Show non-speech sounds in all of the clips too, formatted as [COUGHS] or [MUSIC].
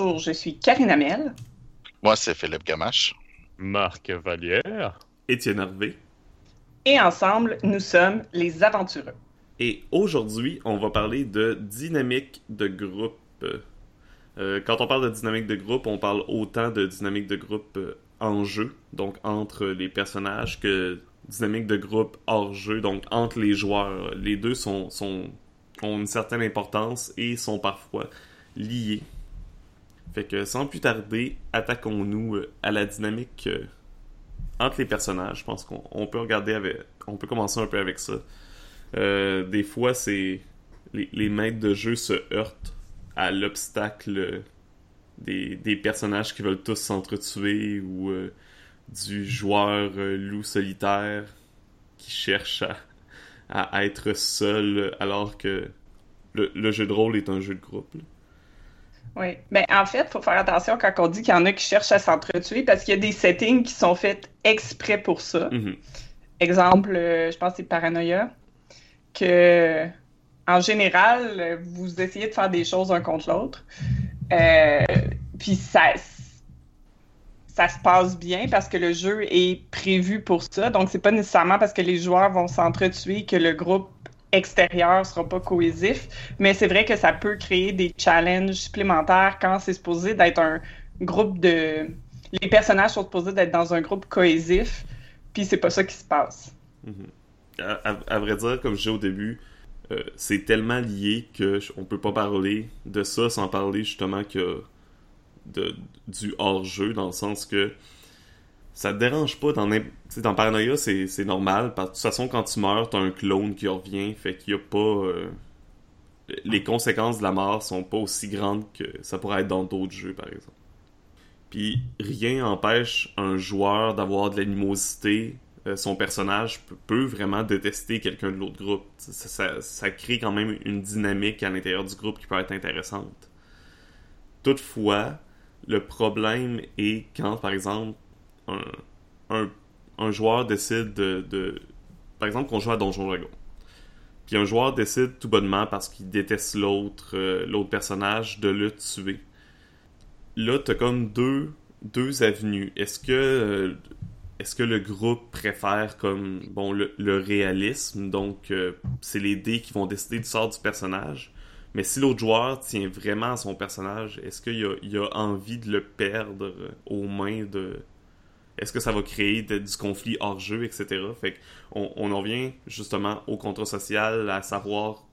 Bonjour, je suis Karine Amel. Moi, c'est Philippe Gamache. Marc Vallière. Étienne Hervé. Et ensemble, nous sommes les aventureux. Et aujourd'hui, on va parler de dynamique de groupe. Euh, quand on parle de dynamique de groupe, on parle autant de dynamique de groupe euh, en jeu, donc entre les personnages, que dynamique de groupe hors jeu, donc entre les joueurs. Les deux sont, sont ont une certaine importance et sont parfois liés. Fait que sans plus tarder, attaquons-nous euh, à la dynamique euh, entre les personnages. Je pense qu'on peut regarder avec. On peut commencer un peu avec ça. Euh, des fois, c'est. Les, maîtres de jeu se heurtent à l'obstacle des, personnages qui veulent tous s'entretuer ou du joueur loup solitaire qui cherche à, être seul alors que le, jeu de rôle est un jeu de groupe. Oui. Mais en fait, il faut faire attention quand on dit qu'il y en a qui cherchent à s'entretuer parce qu'il y a des settings qui sont faits exprès pour ça. Mm -hmm. Exemple, euh, je pense que c'est Paranoia, que en général, vous essayez de faire des choses un contre l'autre. Euh, puis ça, ça se passe bien parce que le jeu est prévu pour ça. Donc, c'est pas nécessairement parce que les joueurs vont s'entretuer que le groupe extérieur sera pas cohésif, mais c'est vrai que ça peut créer des challenges supplémentaires quand c'est supposé d'être un groupe de... Les personnages sont supposés d'être dans un groupe cohésif, puis c'est pas ça qui se passe. Mm -hmm. à, à, à, vrai dire, comme je disais au début, euh, c'est tellement lié que on peut pas parler de ça sans parler justement que de, du hors-jeu, dans le sens que ça te dérange pas dans dans Paranoia c'est normal. Parce de toute façon quand tu meurs t'as un clone qui revient fait qu'il y a pas euh, les conséquences de la mort sont pas aussi grandes que ça pourrait être dans d'autres jeux par exemple. Puis rien empêche un joueur d'avoir de l'animosité euh, son personnage peut, vraiment détester quelqu'un de l'autre groupe. Ça, ça, crée quand même une dynamique à l'intérieur du groupe qui peut être intéressante. Toutefois le problème est quand par exemple un, joueur décide de, par exemple qu'on joue à Donjon Dragon puis un joueur décide tout bonnement parce qu'il déteste l'autre euh, personnage de le tuer. Là t'as comme deux avenues. Est-ce que euh, est-ce que le groupe préfère comme bon le, réalisme donc euh, c'est les dés qui vont décider du sort du personnage mais si l'autre joueur tient vraiment à son personnage est-ce qu'il a, a envie de le perdre aux mains de est-ce que ça va créer du conflit hors jeu, etc. Fait on en vient justement au contrat social, à savoir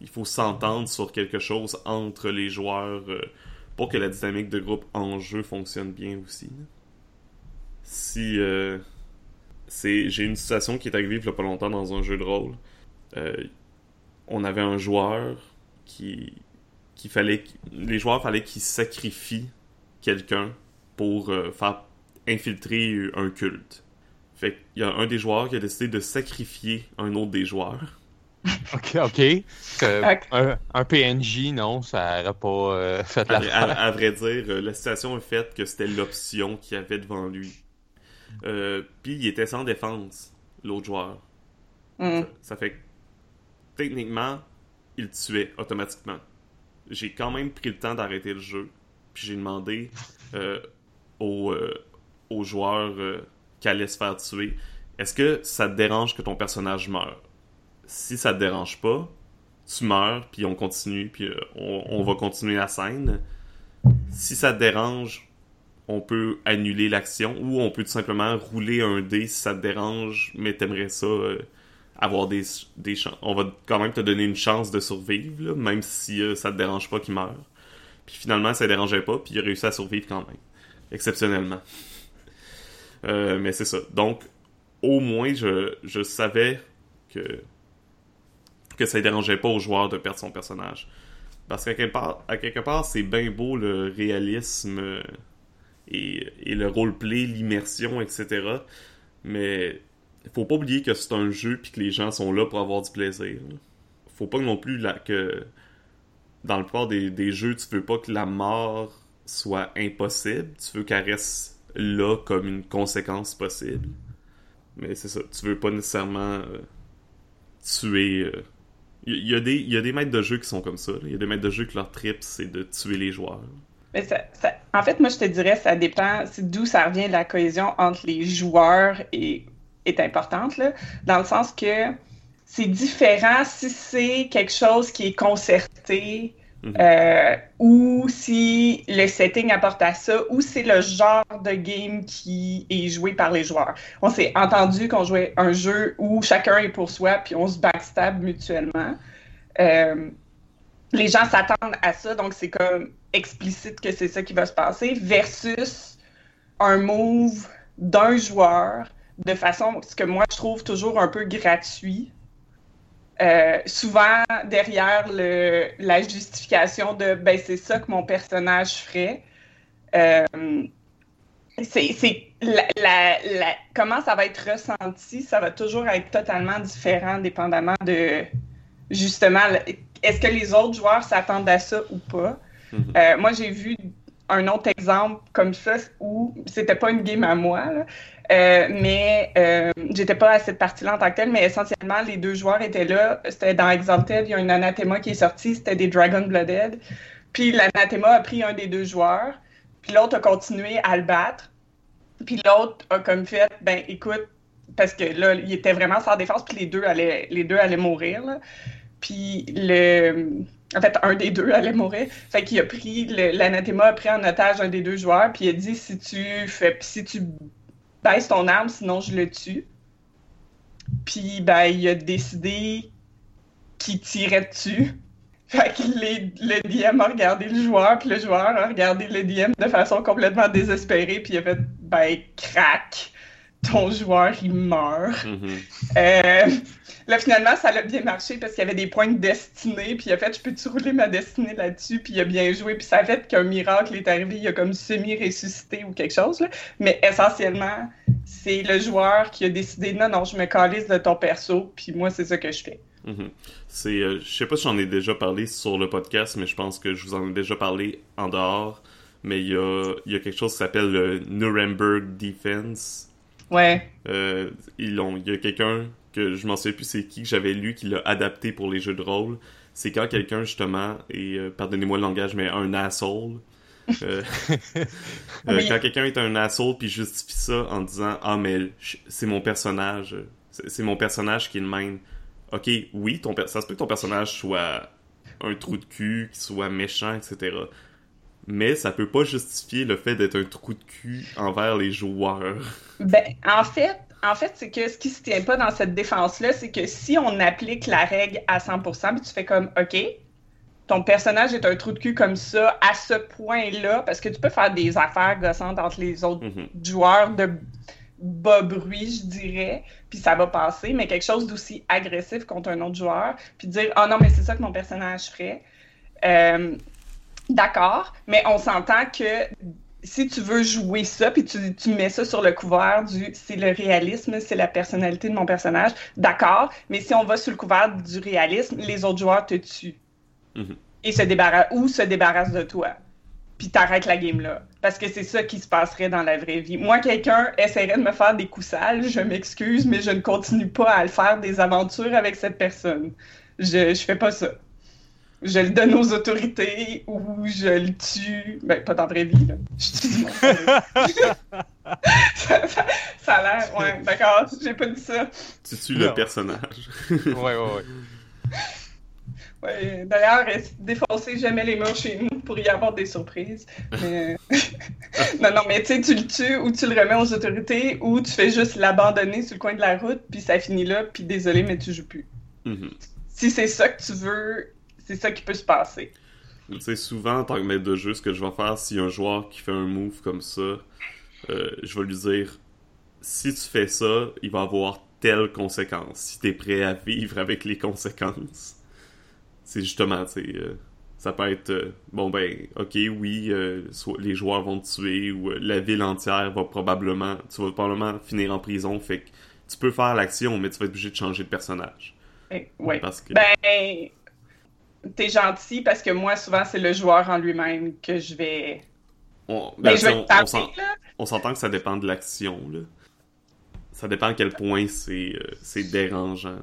il faut s'entendre sur quelque chose entre les joueurs euh, pour que la dynamique de groupe en jeu fonctionne bien aussi. Si euh, j'ai une situation qui est arrivée il y a pas longtemps dans un jeu de rôle, euh, on avait un joueur qui qui fallait les joueurs fallait qu'ils sacrifient quelqu'un pour faire infiltrer un culte. Fait qu'il y a un des joueurs qui a décidé de sacrifier un autre des joueurs. [LAUGHS] ok, ok. Euh, un, un, PNJ, non, ça n'aurait pas euh, fait la à, à, à, vrai dire, euh, la situation est faite que c'était l'option qu'il avait devant lui. Euh, Puis il était sans défense, l'autre joueur. Mm. Ça, ça, fait que, techniquement, il tuait automatiquement. J'ai quand même pris le temps d'arrêter le jeu. Puis j'ai demandé au, aux joueurs euh, qui allaient faire tuer, est-ce que ça dérange que ton personnage meure? Si ça te dérange pas, tu meurs, puis on continue, puis euh, on, va continuer la scène. Si ça te dérange, on peut annuler l'action, ou on peut tout simplement rouler un dé si ça te dérange, mais t'aimerais ça euh, avoir des, chances. On va quand même te donner une chance de survivre, même si euh, ça te dérange pas qu'il meure. Puis finalement, ça dérangeait pas, puis il a réussi à survivre quand même. Exceptionnellement. Euh, mais c'est ça. Donc, au moins, je, je savais que, que ça ne dérangeait pas au joueur de perdre son personnage. Parce qu'à quelque part, à quelque part c'est bien beau le réalisme et, et le roleplay, l'immersion, etc. Mais faut pas oublier que c'est un jeu puis que les gens sont là pour avoir du plaisir. Faut pas non plus que dans le plupart des, des jeux, tu veux pas que la mort soit impossible. Tu veux qu'elle reste là comme une conséquence possible. Mais c'est ça, tu veux pas nécessairement euh, tuer. Il euh... y, a des, y a des maîtres de jeu qui sont comme ça. Il y a des maîtres de jeu que leur trip, c'est de tuer les joueurs. En fait, moi, je te dirais, ça dépend d'où ça revient la cohésion entre les joueurs et, est importante, là, dans le sens que c'est différent si c'est quelque chose qui est concerté, Mhm. Euh, ou si le setting apporte à ça, ou c'est le genre de game qui est joué par les joueurs. On s'est entendu qu'on jouait un jeu où chacun est pour soi, puis on se backstab mutuellement. Euh, les gens s'attendent à ça, donc c'est comme explicite que c'est ça qui va se passer, versus un move d'un joueur de façon, ce que moi je trouve toujours un peu gratuit, euh, souvent derrière le, la justification de ben c'est ça que mon personnage ferait. Euh, c'est la, la, comment ça va être ressenti, ça va toujours être totalement différent dépendamment de justement est-ce que les autres joueurs s'attendent à ça ou pas. Mm-hmm. Euh, moi j'ai vu un autre exemple comme ça où c'était pas une game à moi, là, euh, mais euh, j'étais pas à cette partie-là en tant que telle, mais essentiellement, les deux joueurs étaient là. C'était dans Exalted, il y a un anathema qui est sorti, c'était des Dragon Blooded. Puis l'anathema a pris un des deux joueurs, puis l'autre a continué à le battre. Puis l'autre a comme fait, ben écoute, parce que là, il était vraiment sans défense, puis les deux allaient, les deux allaient mourir. Puis le. En fait, un des deux allait mourir. Fait qu'il a pris. L'anathema a pris en otage un des deux joueurs, puis il a dit si tu fais. Si tu baisse ton arme, sinon je le tue. Puis, ben, il a décidé qu'il tirait dessus. [LAUGHS] Fait que le DM a regardé le joueur, puis le joueur a regardé le DM de façon complètement désespérée, puis il a fait ben crac, ton joueur il meurt. Mm-hmm. euh, Là, finalement, ça a bien marché parce qu'il y avait des points de destinée. Puis il a fait, je peux-tu rouler ma destinée là-dessus? Puis il a bien joué. Puis ça a fait qu'un miracle est arrivé. Il a comme semi-ressuscité ou quelque chose. Là. Mais essentiellement, c'est le joueur qui a décidé, non, non, je me calisse de ton perso. Puis moi, c'est ça que je fais. Mm-hmm. C'est, euh, je sais pas si j'en ai déjà parlé sur le podcast, mais je pense que je vous en ai déjà parlé en dehors. Mais il y a, il y a quelque chose qui s'appelle le Nuremberg Defense. Ouais. Euh, ils ont, il y a quelqu'un que je m'en souviens plus c'est qui que j'avais lu qui l'a adapté pour les jeux de rôle. C'est quand quelqu'un justement et euh, pardonnez-moi le langage mais un asshole. Euh, [LAUGHS] euh, quand quelqu'un est un asshole puis justifie ça en disant ah mais c'est mon personnage, c'est mon personnage qui est le même. Ok, oui, ton ça se peut que ton personnage soit un trou de cul, qu'il soit méchant, etc. Mais ça peut pas justifier le fait d'être un trou de cul envers les joueurs. Ben, en fait, en fait, c'est que ce qui se tient pas dans cette défense-là, c'est que si on applique la règle à 100%, puis tu fais comme, OK, ton personnage est un trou de cul comme ça, à ce point-là, parce que tu peux faire des affaires gossantes entre les autres mhm. joueurs de bas bruit, je dirais, puis ça va passer, mais quelque chose d'aussi agressif contre un autre joueur, puis dire, oh non, mais c'est ça que mon personnage ferait. Euh, d'accord, mais on s'entend que si tu veux jouer ça, puis tu, tu, mets ça sur le couvert du c'est le réalisme, c'est la personnalité de mon personnage, d'accord, mais si on va sur le couvert du réalisme, les autres joueurs te tuent. Mhm. Et se débarrassent, ou se débarrassent de toi. Puis t'arrêtes la game là. Parce que c'est ça qui se passerait dans la vraie vie. Moi, quelqu'un essaierait de me faire des coups sales, je m'excuse, mais je ne continue pas à le faire des aventures avec cette personne. Je, je fais pas ça je le donne aux autorités ou je le tue. Ben, pas dans la vraie vie, là. Je tue ça, [LAUGHS] ça, ça, a l'air, ouais, d'accord, j'ai pas dit ça. Tu tues le personnage. ouais, ouais, ouais. Ouais, d'ailleurs, défoncer jamais les murs chez nous pour y avoir des surprises. Mais... [LAUGHS] non, non, mais tu sais, tu le tues ou tu le remets aux autorités ou tu fais juste l'abandonner sur le coin de la route, puis ça finit là, puis désolé, mais tu joues plus. Mm-hmm. Si c'est ça que tu veux, c'est ça qui peut se passer. Tu sais, souvent, en tant que maître de jeu, ce que je vais faire, s'il y a un joueur qui fait un move comme ça, euh, je vais lui dire si tu fais ça, il va avoir telle conséquence. Si tu es prêt à vivre avec les conséquences. C'est justement, tu sais, euh, ça peut être euh, bon, ben, ok, oui, les joueurs vont te tuer ou la ville entière va probablement, tu vas probablement finir en prison. Fait que tu peux faire l'action, mais tu vas être obligé de changer de personnage. Eh, oui. Parce que... Ben, t'es gentil parce que moi, souvent, c'est le joueur en lui-même que je vais. On, ben, ben je vais on, on s'entend que ça dépend de l'action. Là. Ça dépend à quel point c'est euh, dérangeant.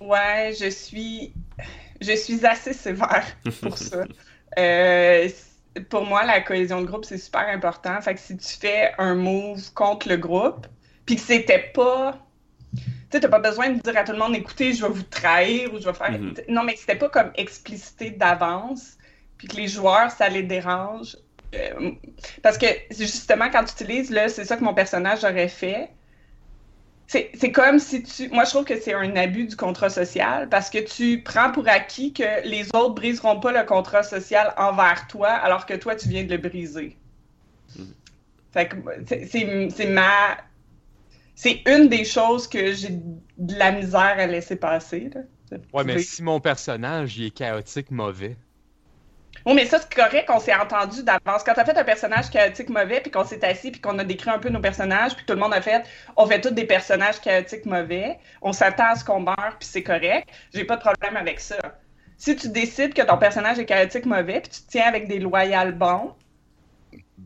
Ouais, je suis. Je suis assez sévère [LAUGHS] pour ça. Euh, pour moi, la cohésion de groupe, c'est super important. Fait que si tu fais un move contre le groupe, puis que c'était pas. Tu sais, t'as pas besoin de dire à tout le monde, écoutez, je vais vous trahir ou je vais faire. Mhm. Non, mais c'était pas comme explicité d'avance, puis que les joueurs, ça les dérange. Euh, parce que justement, quand tu utilises, là, c'est ça que mon personnage aurait fait. C'est comme si tu. Moi, je trouve que c'est un abus du contrat social parce que tu prends pour acquis que les autres briseront pas le contrat social envers toi alors que toi, tu viens de le briser. Fait que c'est ma. C'est une des choses que j'ai de la misère à laisser passer. Là. Ouais, mais Oui. si mon personnage il est chaotique mauvais. Oui, mais ça, c'est correct qu'on s'est entendu d'avance. Quand t'as fait un personnage chaotique mauvais, puis qu'on s'est assis, puis qu'on a décrit un peu nos personnages, puis tout le monde a fait, on fait tous des personnages chaotiques mauvais, on s'attend à ce qu'on meure, puis c'est correct, j'ai pas de problème avec ça. Si tu décides que ton personnage est chaotique mauvais, puis tu te tiens avec des loyaux bons,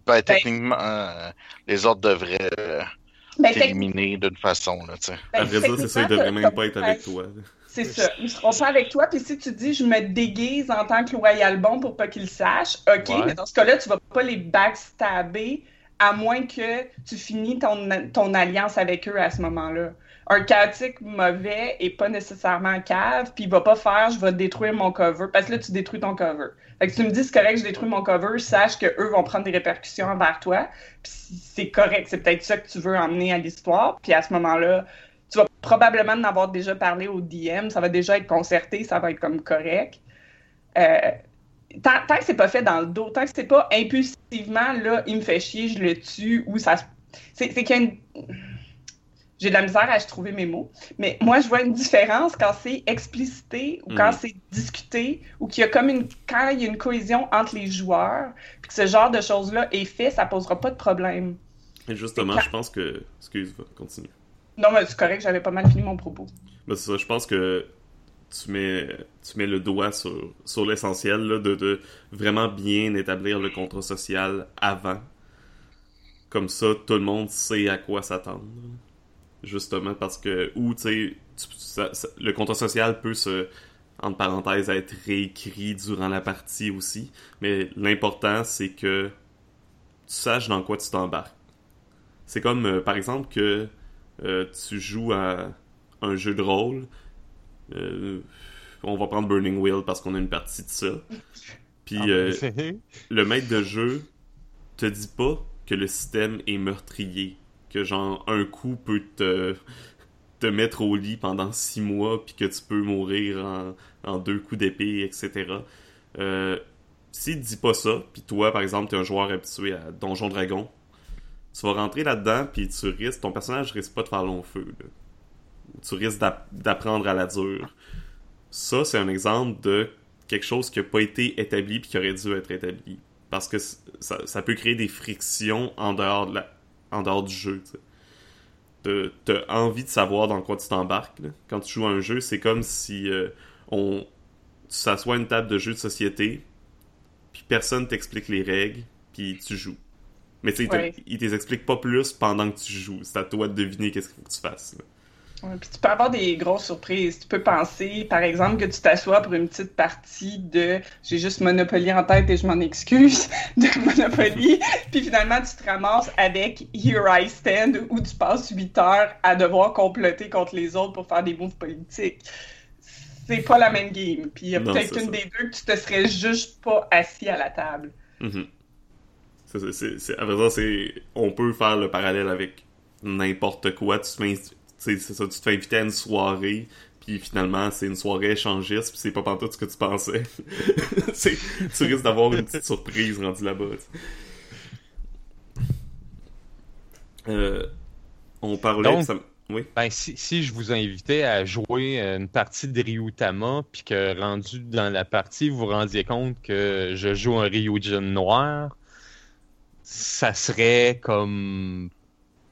Ben, techniquement, euh, les autres devraient euh, ben, t'éliminer d'une façon, là, tu sais. ben, À vrai dire, c'est ça, il devrait même pas être avec toi. C'est ça. Ils seront pas avec toi. Puis si tu dis, je me déguise en tant que loyal bon pour pas qu'ils le sachent, OK, Ouais. mais dans ce cas-là, tu vas pas les backstabber à moins que tu finis ton, ton alliance avec eux à ce moment-là. Un chaotique mauvais est pas nécessairement cave, puis il va pas faire je vais détruire mon cover, parce que là, tu détruis ton cover. Fait que si tu me dis c'est correct, je détruis mon cover, sache que eux vont prendre des répercussions envers toi, puis c'est correct, c'est peut-être ça que tu veux emmener à l'histoire, puis à ce moment-là, tu vas probablement en avoir déjà parlé au DM, ça va déjà être concerté, ça va être comme correct. Euh, tant, tant que c'est pas fait dans le dos, tant que c'est pas impulsivement, là, il me fait chier, je le tue, ou ça. C'est qu'il y a une... J'ai de la misère à trouver mes mots, mais moi, je vois une différence quand c'est explicité ou quand Mhm. c'est discuté ou qu'il y a comme une... quand il y a une cohésion entre les joueurs, puis que ce genre de choses-là est fait, ça posera pas de problème. Et justement, je pense que. Excuse-moi, continue. Non, mais c'est correct, j'avais pas mal fini mon propos. Ben, c'est ça, je pense que tu mets, le doigt sur, l'essentiel, de, vraiment bien établir le contrat social avant. Comme ça, tout le monde sait à quoi s'attendre. Justement, parce que, ou, tu sais, le contrat social peut se, entre parenthèses, être réécrit durant la partie aussi. Mais l'important, c'est que tu saches dans quoi tu t'embarques. C'est comme, euh, par exemple, que euh, tu joues à un jeu de rôle. Euh, on va prendre Burning Wheel parce qu'on a une partie de ça. Puis euh, le maître de jeu te dit pas que le système est meurtrier. Que genre un coup peut te, te mettre au lit pendant six mois puis que tu peux mourir en, en deux coups d'épée, etc. Euh, S'il te dit pas ça, puis toi par exemple t'es un joueur habitué à Donjon Dragon, tu vas rentrer là-dedans puis tu risques, ton personnage risque pas de faire long feu. là. Tu risques d'app- d'apprendre à la dure. Ça, c'est un exemple de quelque chose qui n'a pas été établi puis qui aurait dû être établi. Parce que ça, ça peut créer des frictions en dehors, de la, en dehors du jeu. tu sais. De- T'as envie de savoir dans quoi tu t'embarques. Quand tu joues à un jeu, c'est comme si euh, on, tu s'assois à une table de jeu de société, puis personne t'explique les règles, puis tu joues. Mais tu sais, Ouais. il t'explique explique pas plus pendant que tu joues. C'est à toi de deviner qu'est-ce qu'il faut que tu fasses. là. Ouais, puis tu peux avoir des grosses surprises. Tu peux penser, par exemple, que tu t'assois pour une petite partie de j'ai juste Monopoly en tête et je m'en excuse de [LAUGHS] Monopoly. puis finalement, tu te ramasses avec Here I Stand où tu passes 8 heures à devoir comploter contre les autres pour faire des moves politiques. C'est pas la même game. Puis il y a peut-être une ça. des deux que tu te serais juste pas assis à la table. C'est- c'est- à vrai dire, c'est, on peut faire le parallèle avec n'importe quoi. Tu te c'est ça, tu te fais inviter à une soirée, puis finalement, c'est une soirée échangiste, puis c'est pas pantoute ce que tu pensais. [LAUGHS] C'est- tu risques d'avoir une petite surprise rendue là-bas. Euh, on parlait... Donc- ça- oui? Ben, si, si je vous invitais à jouer une partie de Ryutama, puis que rendu dans la partie, vous vous rendiez compte que je joue un Ryujin noir, ça serait comme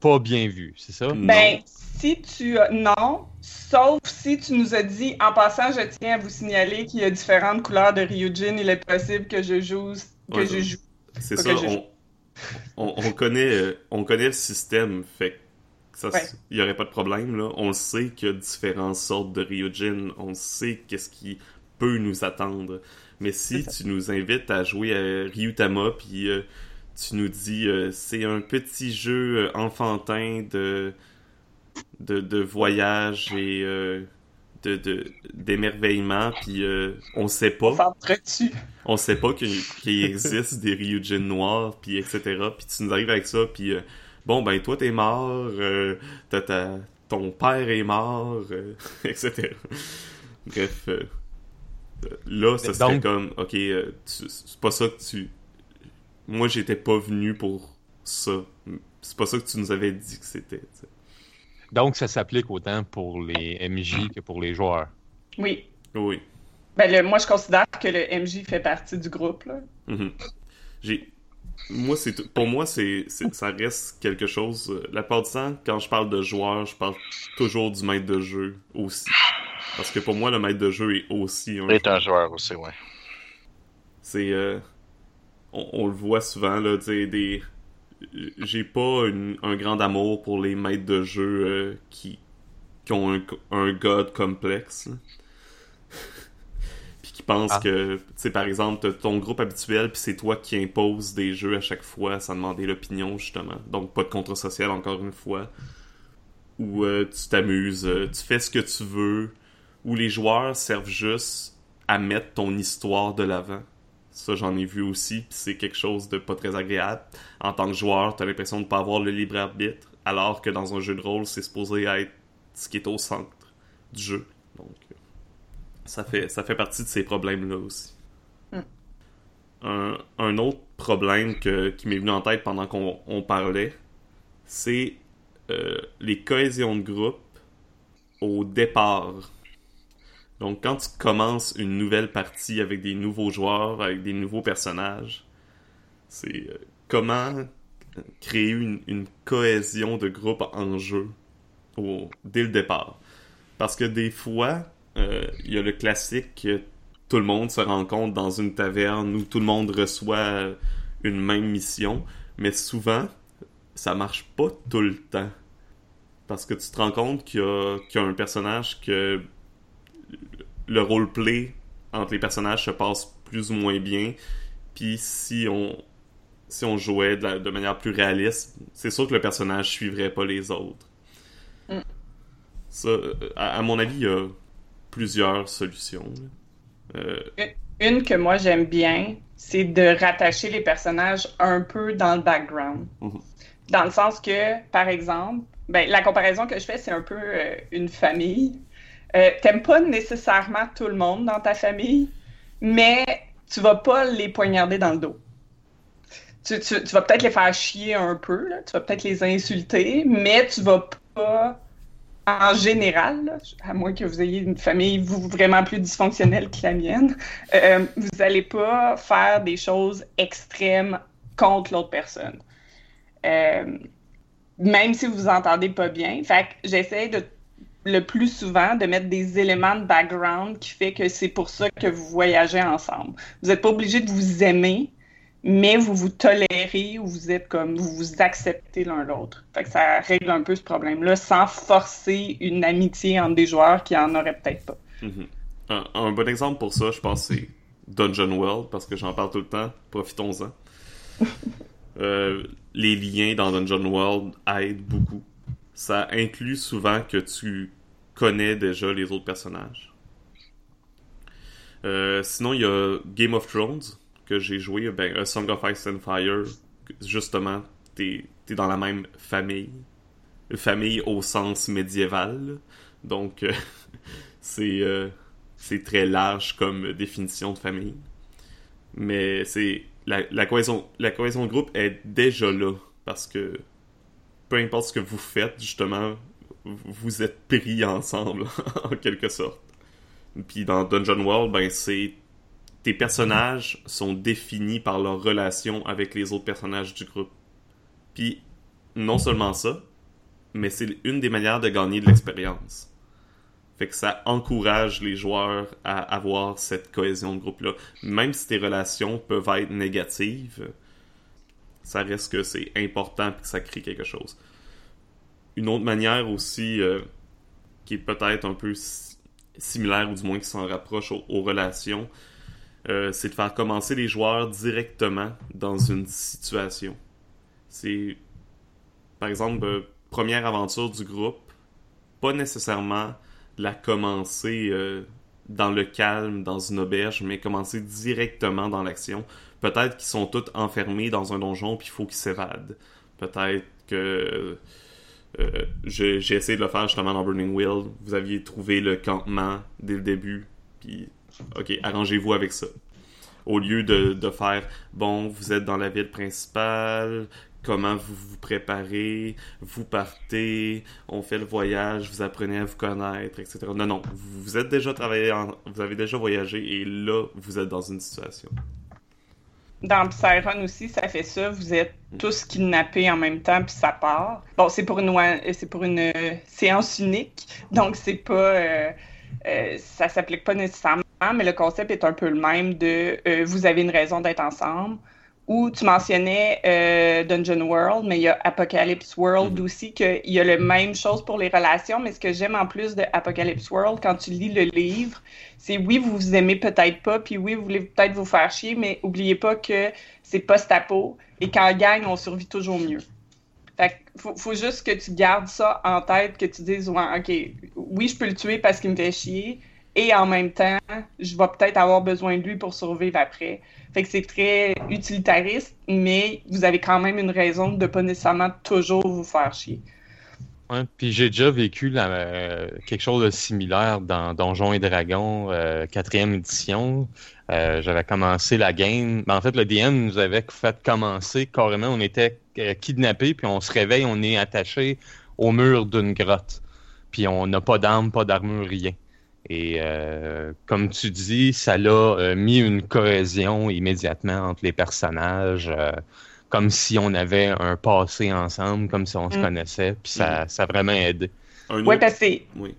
pas bien vu, c'est ça? Non. Ben, si tu as... Non, sauf si tu nous as dit, en passant, je tiens à vous signaler qu'il y a différentes couleurs de Ryujin, il est possible que je joue... que Ouais, je joue. C'est ça, on, on, on connaît, euh, on connaît le système, fait que ça, Ouais. il y aurait pas de problème, là. On sait qu'il y a différentes sortes de Ryujin, on sait qu'est-ce qui peut nous attendre. Mais si tu nous invites à jouer à Ryutama, puis euh, tu nous dis euh, c'est un petit jeu euh, enfantin de, de, de voyage et euh, de, de, d'émerveillement, puis euh, on sait pas. On sait pas qu'il, qu'il existe des Ryujin noirs, puis etc. Puis tu nous arrives avec ça, puis euh, bon, ben toi t'es mort, euh, ton père est mort, euh, [LAUGHS] etc. Bref, euh, là, ça serait donc- comme, ok, euh, c'est pas ça que tu... Moi, j'étais pas venu pour ça. C'est pas ça que tu nous avais dit que c'était. Donc, ça s'applique autant pour les MJ que pour les joueurs. Oui. Oui. Ben, le- moi, je considère que le MJ fait partie du groupe. Là. Mhm. J'ai. Moi, c'est tout- pour moi, c'est, ça reste quelque chose. euh, La part du temps, quand je parle de joueur, je parle toujours du maître de jeu aussi. Parce que pour moi, le maître de jeu est aussi un. est un joueur aussi, ouais. C'est. euh, on, on le voit souvent, là, tu sais, des. J'ai pas une- un grand amour pour les maîtres de jeu euh, qui, qui ont un, un god complexe. [LAUGHS] puis qui pensent Ah. que, tu sais, par exemple, ton groupe habituel, puis c'est toi qui imposes des jeux à chaque fois sans demander l'opinion, justement. Donc, pas de contrat social, encore une fois. Où euh, tu t'amuses, euh, tu fais ce que tu veux, où les joueurs servent juste à mettre ton histoire de l'avant. Ça, j'en ai vu aussi, puis c'est quelque chose de pas très agréable. En tant que joueur, t'as l'impression de pas avoir le libre arbitre, alors que dans un jeu de rôle, c'est supposé être ce qui est au centre du jeu. Donc, ça fait, ça fait partie de ces problèmes-là aussi. Mm. Un, un autre problème que- qui m'est venu en tête pendant qu'on on parlait, c'est euh, les cohésions de groupe au départ. Donc, quand tu commences une nouvelle partie avec des nouveaux joueurs, avec des nouveaux personnages, c'est euh, comment créer une, cohésion de groupe en jeu dès le départ? Parce que des fois, euh, il y a le classique que tout le monde se rencontre dans une taverne où tout le monde reçoit une même mission, mais souvent, ça marche pas tout le temps. Parce que tu te rends compte qu'il y a un personnage que le roleplay entre les personnages se passe plus ou moins bien. Puis si on si on jouait de, la- de manière plus réaliste, c'est sûr que le personnage suivrait pas les autres. Mm. Ça, euh, à, à mon avis, il y a plusieurs solutions. Euh, Une que moi j'aime bien, c'est de rattacher les personnages un peu dans le background. Mhm. Dans le sens que, par exemple, ben, la comparaison que je fais, c'est un peu euh, une famille. Euh, T'aimes pas nécessairement tout le monde dans ta famille, mais tu vas pas les poignarder dans le dos. Tu, vas peut-être les faire chier un peu, tu vas peut-être les insulter, mais tu vas pas, en général, à moins que vous ayez une famille vraiment plus dysfonctionnelle que la mienne, euh, vous allez pas faire des choses extrêmes contre l'autre personne. Euh, même si vous vous entendez pas bien. Fait que j'essaie de le plus souvent de mettre des éléments de background qui fait que c'est pour ça que vous voyagez ensemble. Vous n'êtes pas obligé de vous aimer, mais vous vous tolérez ou vous êtes comme vous vous acceptez l'un l'autre. Fait que ça règle un peu ce problème-là sans forcer une amitié entre des joueurs qui en auraient peut-être pas. Mhm. Un, un bon exemple pour ça, je pense, c'est Dungeon World, parce que j'en parle tout le temps. Profitons-en. [LAUGHS] Euh, les liens dans Dungeon World aident beaucoup. Ça inclut souvent que tu connais déjà les autres personnages. Euh, sinon, il y a Game of Thrones, que j'ai joué, ben, A Song of Ice and Fire. Justement, t'es es dans la même famille. Famille au sens médiéval. Donc, euh, [LAUGHS] c'est euh, c'est très large comme définition de famille. Mais c'est la, la cohésion la cohésion de groupe est déjà là parce que peu importe ce que vous faites, justement, vous- êtes pris ensemble [LAUGHS] en quelque sorte. Puis dans Dungeon World, ben c'est tes personnages sont définis par leur relation avec les autres personnages du groupe. Puis non seulement ça, mais c'est une des manières de gagner de l'expérience. Fait que ça encourage les joueurs à avoir cette cohésion de groupe-là. Même si tes relations peuvent être négatives, ça reste que c'est important et que ça crée quelque chose. Une autre manière aussi, euh, qui est peut-être un peu similaire ou du moins qui s'en rapproche aux, relations, euh, c'est de faire commencer les joueurs directement dans une situation. C'est, par exemple, euh, première aventure du groupe, pas nécessairement la commencer dans le calme, dans une auberge, mais commencer directement dans l'action. Peut-être qu'ils sont tous enfermés dans un donjon puis il faut qu'ils s'évadent. Peut-être que euh, j'ai essayé de le faire justement dans Burning Wheel. Vous aviez trouvé le campement dès le début, puis ok, arrangez-vous avec ça. Au lieu de, faire bon, vous êtes dans la ville principale, comment vous vous préparez, vous partez, on fait le voyage, vous apprenez à vous connaître, etc. Non, non, vous, vous êtes déjà travaillé, vous avez déjà voyagé et là, vous êtes dans une situation. Dans Psyron aussi, ça fait ça. Vous êtes tous kidnappés en même temps, puis ça part. Bon, c'est pour une, euh, c'est pour une euh, séance unique, donc c'est pas. euh, euh, ça s'applique pas nécessairement, mais le concept est un peu le même de vous avez une raison d'être ensemble. Ou tu mentionnais euh, Dungeon World, mais il y a Apocalypse World Mhm. aussi, qu'il y a la même chose pour les relations, mais ce que j'aime en plus de Apocalypse World, quand tu lis le livre, c'est oui, vous vous aimez peut-être pas, puis oui, vous voulez peut-être vous faire chier, mais oubliez pas que c'est post-apo et qu'en gang, on survit toujours mieux. Fait que faut, faut juste que tu gardes ça en tête, que tu dises, ouais, ok, oui, je peux le tuer parce qu'il me fait chier, et en même temps, je vais peut-être avoir besoin de lui pour survivre après. Fait que c'est très utilitariste, mais vous avez quand même une raison de pas nécessairement toujours vous faire chier. Puis j'ai déjà vécu quelque chose de similaire dans Donjons et Dragons, euh, quatrième édition. Euh, J'avais commencé la game. Ben, en fait, le DM nous avait fait commencer carrément. On était euh, kidnappés, puis on se réveille, on est attaché au mur d'une grotte. Puis on n'a pas d'armes, pas d'armure, rien. Et euh, comme tu dis, ça l'a euh, mis une cohésion immédiatement entre les personnages. euh, comme si on avait un passé ensemble, comme si on se Mm. connaissait, puis ça, ça a vraiment aidé. Ouais, parce que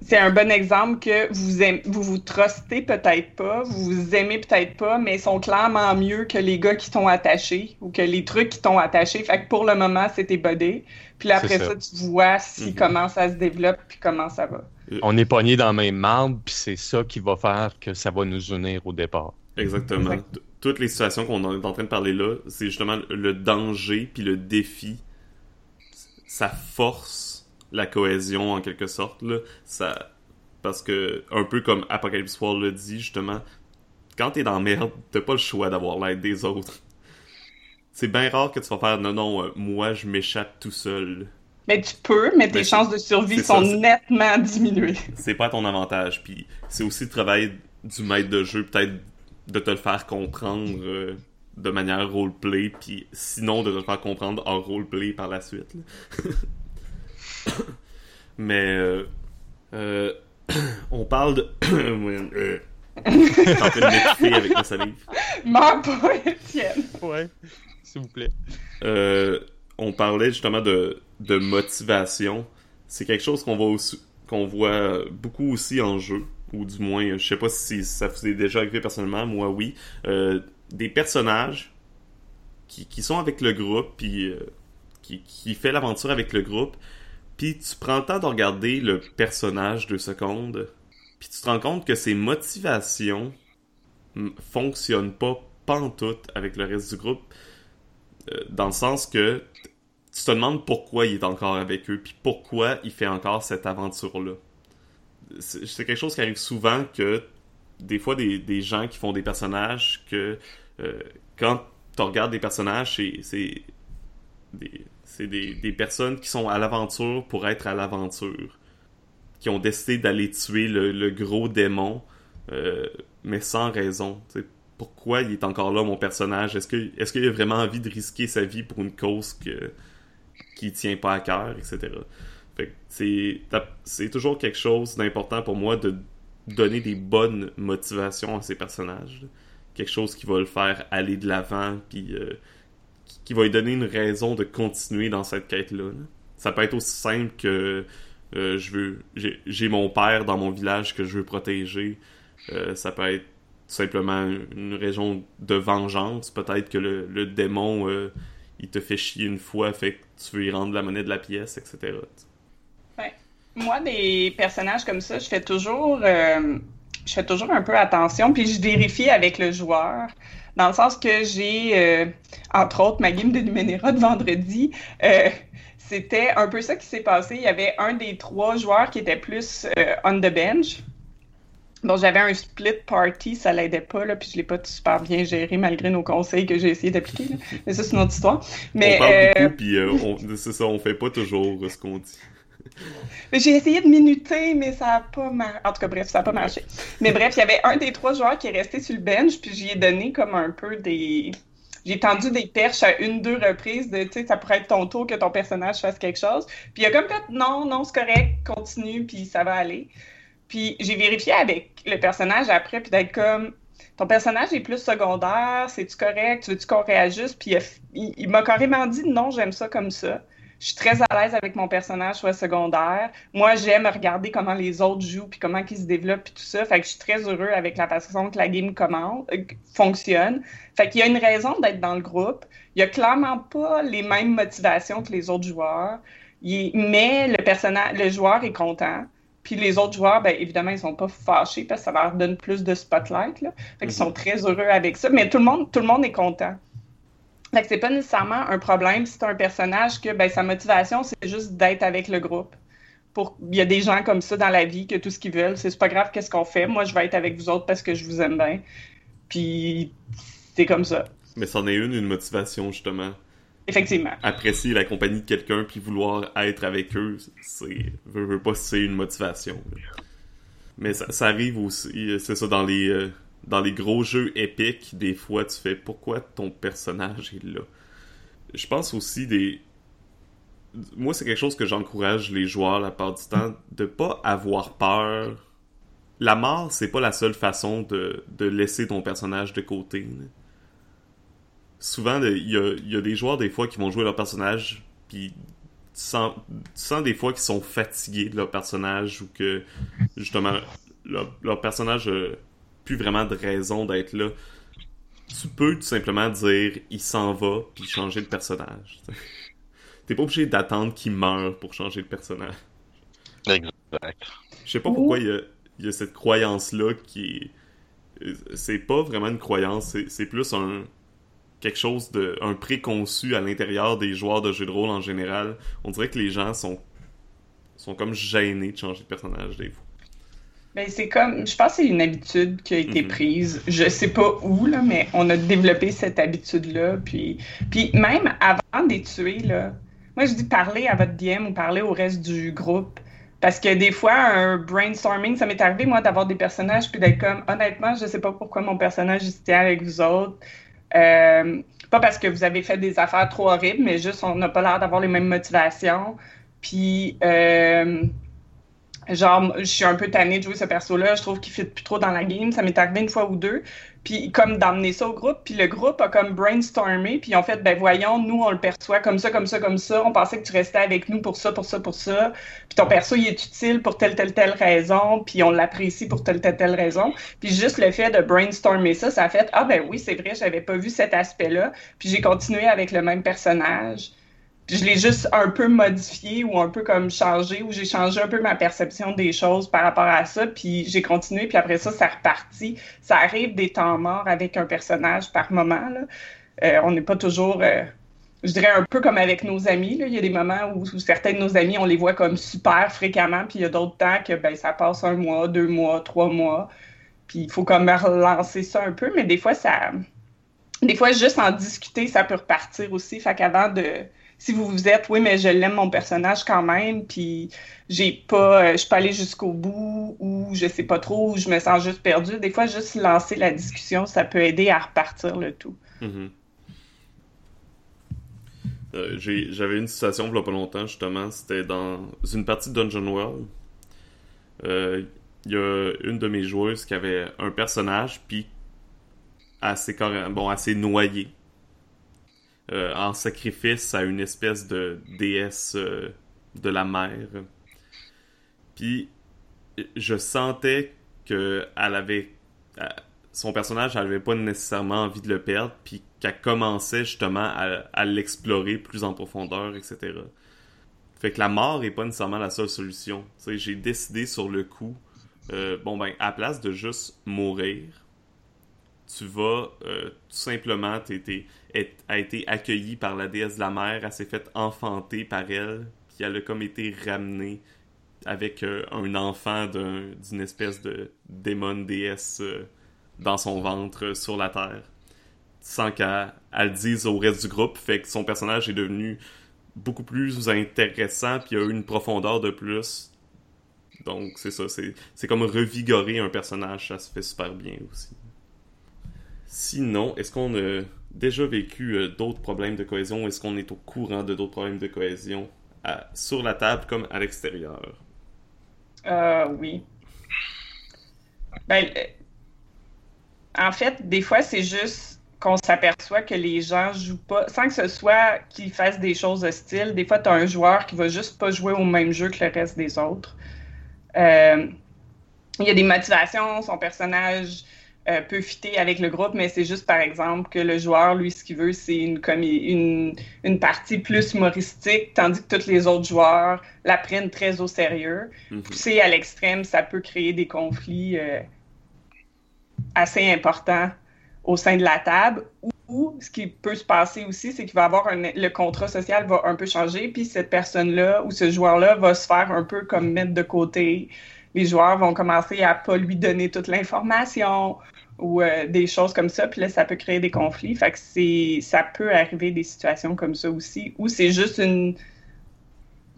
c'est un bon exemple que vous aimez, vous, vous trustez peut-être pas, vous vous aimez peut-être pas, mais ils sont clairement mieux que les gars qui t'ont attaché ou que les trucs qui t'ont attaché. Fait que pour le moment, tes buddies. Puis là, après ça. ça. tu vois si Mhm. comment ça se développe puis comment ça va. On est pogné dans le même marbre, puis c'est ça qui va faire que ça va nous unir au départ. Exactement. Toutes les situations qu'on est en train de parler là, c'est justement le danger puis le défi. Ça force la cohésion en quelque sorte là. Ça parce que un peu comme Apocalypse World le dit justement, quand t'es dans la merde, t'as pas le choix d'avoir l'aide des autres. C'est bien rare que tu vas faire non non euh, moi je m'échappe tout seul. Mais tu peux, mais tes Mais chances de survie sont ça, nettement diminuées. c'est pas à ton avantage. Puis c'est aussi le travail du maître de jeu, peut-être de te le faire comprendre euh, de manière roleplay, puis sinon de te le faire comprendre en roleplay par la suite. là. [COUGHS] Mais euh, euh, [COUGHS] on parle de. [COUGHS] Ouais, euh, Je suis en train de avec ma salive. Meurs pas, Étienne. Ouais, s'il vous plaît. Euh, on parlait justement de, de motivation. C'est quelque chose qu'on voit aussi, qu'on voit beaucoup aussi en jeu, ou du moins, je sais pas si ça vous est déjà arrivé personnellement, moi oui. Euh, des personnages qui, qui sont avec le groupe, puis euh, qui, qui fait l'aventure avec le groupe, puis tu prends le temps de regarder le personnage deux secondes, puis tu te rends compte que ses motivations fonctionnent pas pantoute avec le reste du groupe, euh, dans le sens que tu te demandes pourquoi il est encore avec eux, puis pourquoi il fait encore cette aventure-là. C'est quelque chose qui arrive souvent que des fois des, des gens qui font des personnages que euh, quand tu regardes des personnages, c'est- des, des, des personnes qui sont à l'aventure pour être à l'aventure, qui ont décidé d'aller tuer le, le gros démon, euh, mais sans raison. pourquoi il est encore là, mon personnage? Est-ce qu'il a vraiment envie de risquer sa vie pour une cause que qui tient pas à cœur, etc. C'est toujours quelque chose d'important pour moi de donner des bonnes motivations à ces personnages. Quelque chose qui va le faire aller de l'avant, puis euh, qui- va lui donner une raison de continuer dans cette quête-là. là. Ça peut être aussi simple que euh, je veux j'ai mon père dans mon village que je veux protéger. Euh, ça peut être tout simplement une raison de vengeance. Peut-être que le, démon il te fait chier une fois, fait que tu veux y rendre la monnaie de la pièce, etc. moi, des personnages comme ça, je fais toujours, euh, je fais toujours un peu attention, puis je vérifie avec le joueur, dans le sens que j'ai, euh, entre autres, ma game de Numenera de vendredi. Euh, c'était un peu ça qui s'est passé. Il y avait un des trois joueurs qui était plus on the bench. Bon, j'avais un split party, ça l'aidait pas, là, puis je l'ai pas super bien géré malgré nos conseils que j'ai essayé d'appliquer. Mais ça, c'est une autre histoire. Mais, on parle beaucoup, puis [LAUGHS] c'est ça, on fait pas toujours ce qu'on dit. J'ai essayé de minuter, mais ça n'a pas marché. En tout cas, bref, ça n'a pas marché. Mais bref, il y avait un des trois joueurs qui est resté sur le bench, puis j'y ai donné comme un peu des. J'ai tendu des perches à une, deux reprises de, tu sais, ça pourrait être ton tour que ton personnage fasse quelque chose. Puis il a comme fait, non, non, c'est correct, continue, puis ça va aller. Puis j'ai vérifié avec le personnage après, puis d'être comme, ton personnage est plus secondaire, c'est-tu correct, tu veux-tu qu'on réajuste? Puis il m'a carrément dit, non, j'aime ça comme ça. Je suis très à l'aise avec mon personnage soit secondaire. Moi, j'aime regarder comment les autres jouent puis comment ils se développent et tout ça. Fait que je suis très heureux avec la façon que la game commence, euh, fonctionne. Fait qu'il y a une raison d'être dans le groupe. Il y a clairement pas les mêmes motivations que les autres joueurs. mais le personnage, le joueur est content. Puis les autres joueurs, ben, évidemment, ils sont pas fâchés parce que ça leur donne plus de spotlight. Là. Fait qu'ils sont mhm. très heureux avec ça. Mais tout le monde, tout le monde est content. Fait que c'est pas nécessairement un problème si c'est un personnage que ben, sa motivation, c'est juste d'être avec le groupe. Pour... Il y a des gens comme ça dans la vie que tout ce qu'ils veulent, c'est pas grave qu'est-ce qu'on fait. Moi, je vais être avec vous autres parce que je vous aime bien. Puis c'est comme ça. Mais c'en est une, une motivation, justement. Effectivement. Apprécier la compagnie de quelqu'un puis vouloir être avec eux, c'est. Veux, pas, c'est une motivation. Mais ça, arrive aussi, c'est ça, dans les. Euh, dans les gros jeux épiques, des fois, tu fais pourquoi ton personnage est là? Je pense aussi des. Moi, c'est quelque chose que j'encourage les joueurs la part du temps, de pas avoir peur. La mort, c'est pas la seule façon de, de laisser ton personnage de côté. Souvent, il y a, y a, des joueurs, des fois, qui vont jouer leur personnage, puis tu sens, des fois qu'ils sont fatigués de leur personnage ou que, justement, leur, leur personnage euh, plus vraiment de raison d'être là. Tu peux tout simplement dire il s'en va puis changer de personnage. [LAUGHS] T'es pas obligé d'attendre qu'il meure pour changer de personnage. Exact. Je sais pas pourquoi il y a, cette croyance-là qui est. C'est pas vraiment une croyance, c'est plus un quelque chose de un préconçu à l'intérieur des joueurs de jeux de rôle en général. On dirait que les gens sont sont comme gênés de changer de personnage des fois. Ben, c'est comme, je pense que c'est une habitude qui a été mhm. prise. Je sais pas où, là, mais on a développé cette habitude-là. Puis, puis même avant de les tuer, là, moi, je dis parler à votre DM ou parler au reste du groupe. Parce que des fois, un brainstorming, ça m'est arrivé, moi, d'avoir des personnages, puis d'être comme, honnêtement, je sais pas pourquoi mon personnage était avec vous autres. Euh, pas parce que vous avez fait des affaires trop horribles, mais juste, on n'a pas l'air d'avoir les mêmes motivations. Puis, euh, genre, je suis un peu tannée de jouer ce perso-là, je trouve qu'il fit plus trop dans la game, ça m'est arrivé une fois ou deux, puis comme d'emmener ça au groupe, puis le groupe a comme brainstormé, puis en fait, ben voyons, nous, on le perçoit comme ça, comme ça, comme ça, on pensait que tu restais avec nous pour ça, pour ça, pour ça, puis ton perso, il est utile pour telle, telle, telle raison, puis on l'apprécie pour telle, telle, telle raison, puis juste le fait de brainstormer ça, ça a fait, ah ben oui, c'est vrai, j'avais pas vu cet aspect-là, puis j'ai continué avec le même personnage, je l'ai juste un peu modifié ou un peu comme changé, ou j'ai changé un peu ma perception des choses par rapport à ça, puis j'ai continué, puis après ça, ça repartit. Ça arrive des temps morts avec un personnage par moment. Là. Euh, on n'est pas toujours, euh, je dirais un peu comme avec nos amis. Là. Il y a des moments où, certains de nos amis, on les voit comme super fréquemment, puis il y a d'autres temps que ben, ça passe un mois, deux mois, trois mois, puis il faut comme relancer ça un peu, mais des fois, ça... Des fois, juste en discuter, ça peut repartir aussi. Fait qu'avant de si vous vous êtes, oui, mais je l'aime mon personnage quand même, puis j'ai pas, euh, je pas allée jusqu'au bout, ou je sais pas trop, ou je me sens juste perdu. Des fois, juste lancer la discussion, ça peut aider à repartir le tout. Mm-hmm. Euh, j'avais une situation il y a pas longtemps, justement, c'était dans une partie de Dungeon World. Euh, il y a une de mes joueuses qui avait un personnage, puis assez, bon, assez noyé euh, en sacrifice à une espèce de déesse euh, de la mer. Puis je sentais que elle avait euh, son personnage n'avait pas nécessairement envie de le perdre, puis qu'elle commençait justement à, l'explorer plus en profondeur, etc. Fait que la mort est pas nécessairement la seule solution. J'ai décidé sur le coup, bon ben, à la place de juste mourir, tu vas tout simplement, t'es, a été accueilli par la déesse de la mer, elle s'est faite enfanter par elle, puis elle a comme été ramenée avec euh, un enfant d'un- d'une espèce de démon déesse euh, dans son ventre euh, sur la terre, sans qu'elle elle le dise au reste du groupe, fait que son personnage est devenu beaucoup plus intéressant, puis il a eu une profondeur de plus. Donc c'est ça, c'est comme revigorer un personnage, ça se fait super bien aussi. Sinon, est-ce qu'on déjà vécu euh, d'autres problèmes de cohésion? Est-ce qu'on est au courant de d'autres problèmes de cohésion à- sur la table comme à l'extérieur? Euh, oui. Ben, euh, en fait, des fois, c'est juste qu'on s'aperçoit que les gens jouent pas, sans que ce soit qu'ils fassent des choses hostiles. Des fois, tu as un joueur qui va juste pas jouer au même jeu que le reste des autres. Euh, il y a des motivations, son personnage euh, peut fitter avec le groupe, mais c'est juste, par exemple, que le joueur, lui, ce qu'il veut, c'est une, une, une partie plus humoristique, tandis que tous les autres joueurs la prennent très au sérieux poussé à l'extrême, ça peut créer des conflits euh, assez importants au sein de la table. Ou, ou ce qui peut se passer aussi, c'est qu'il va avoir un, le contrat social va un peu changer, puis cette personne-là ou ce joueur-là va se faire un peu comme mettre de côté. Les joueurs vont commencer à pas lui donner toute l'information ou euh, des choses comme ça, puis là, ça peut créer des conflits. Fait que c'est, ça peut arriver des situations comme ça aussi, où c'est juste une,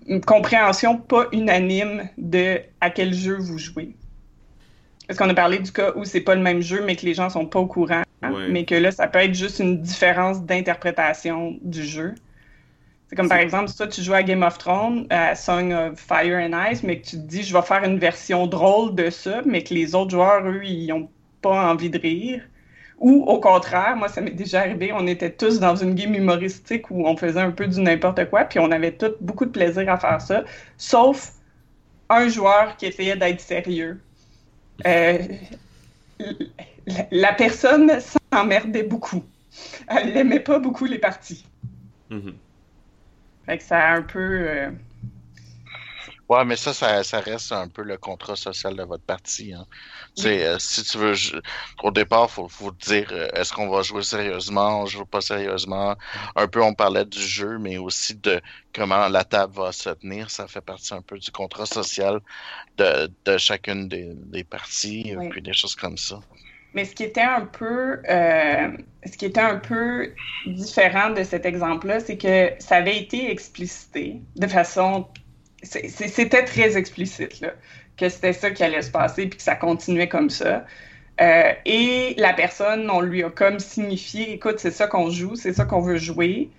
une compréhension pas unanime de à quel jeu vous jouez. Parce qu'on a parlé du cas où c'est pas le même jeu, mais que les gens sont pas au courant, hein, Ouais. mais que là, ça peut être juste une différence d'interprétation du jeu. C'est comme par exemple, si toi tu joues à Game of Thrones, à Song of Fire and Ice, mais que tu te dis je vais faire une version drôle de ça, mais que les autres joueurs, eux, ils ont pas envie de rire. Ou au contraire, moi ça m'est déjà arrivé, on était tous dans une game humoristique où on faisait un peu du n'importe quoi, puis on avait tous beaucoup de plaisir à faire ça, sauf un joueur qui essayait d'être sérieux. Euh, la, la personne s'emmerdait beaucoup. Elle n'aimait pas beaucoup les parties. Mhm. Fait que ça a un peu. euh, Ouais, mais ça, ça, ça reste un peu le contrat social de votre partie. Hein. Tu sais, euh, si tu veux, au départ, faut, faut dire, euh, est-ce qu'on va jouer sérieusement, on joue pas sérieusement? Un peu, on parlait du jeu, mais aussi de comment la table va se tenir. Ça fait partie un peu du contrat social de, de chacune des, des parties, Oui. puis des choses comme ça. Mais ce qui était un peu, euh, ce qui était un peu différent de cet exemple-là, c'est que ça avait été explicité de façon, c'était très explicite là, que c'était ça qui allait se passer puis que ça continuait comme ça. Euh, et la personne, on lui a comme signifié, écoute, c'est ça qu'on joue, c'est ça qu'on veut jouer.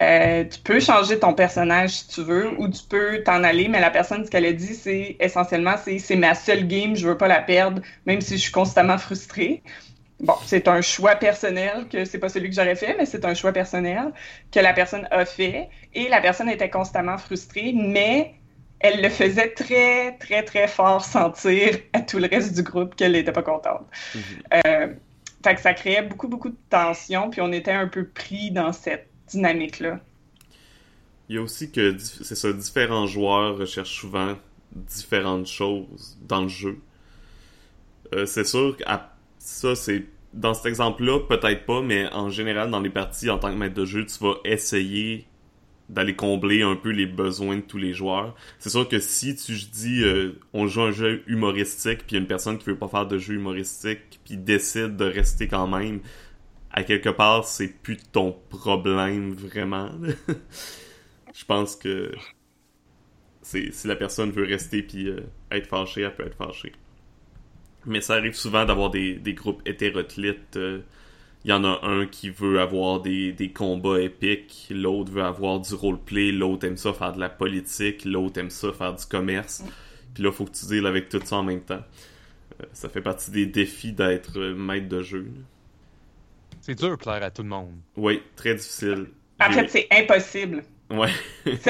Euh, tu peux changer ton personnage si tu veux, ou tu peux t'en aller, mais la personne, ce qu'elle a dit, c'est essentiellement, c'est c'est ma seule game, je veux pas la perdre, même si je suis constamment frustrée. Bon, c'est un choix personnel, que c'est pas celui que j'aurais fait, mais c'est un choix personnel que la personne a fait, et la personne était constamment frustrée, mais elle le faisait très, très, très fort sentir à tout le reste du groupe qu'elle n'était pas contente. Euh, fait que ça créait beaucoup, beaucoup de tension, puis on était un peu pris dans cette dynamique-là. Il y a aussi que c'est ça, différents joueurs recherchent souvent différentes choses dans le jeu. Euh, c'est sûr que à- ça, c'est dans cet exemple-là, peut-être pas, mais en général, dans les parties, en tant que maître de jeu, tu vas essayer d'aller combler un peu les besoins de tous les joueurs. C'est sûr que si tu dis euh, on joue un jeu humoristique, puis une personne qui veut pas faire de jeu humoristique, puis décide de rester quand même, à quelque part, c'est plus ton problème vraiment. [LAUGHS] Je pense que si la personne veut rester puis euh, être fâchée, elle peut être fâchée. Mais ça arrive souvent d'avoir des, des groupes hétéroclites. euh, Il y en a un qui veut avoir des, des combats épiques, l'autre veut avoir du roleplay, l'autre aime ça faire de la politique, l'autre aime ça faire du commerce. Puis là, faut que tu deals avec tout ça en même temps. Euh, ça fait partie des défis d'être euh, maître de jeu. C'est dur de plaire à tout le monde. Oui, très difficile. En fait, c'est impossible Ouais.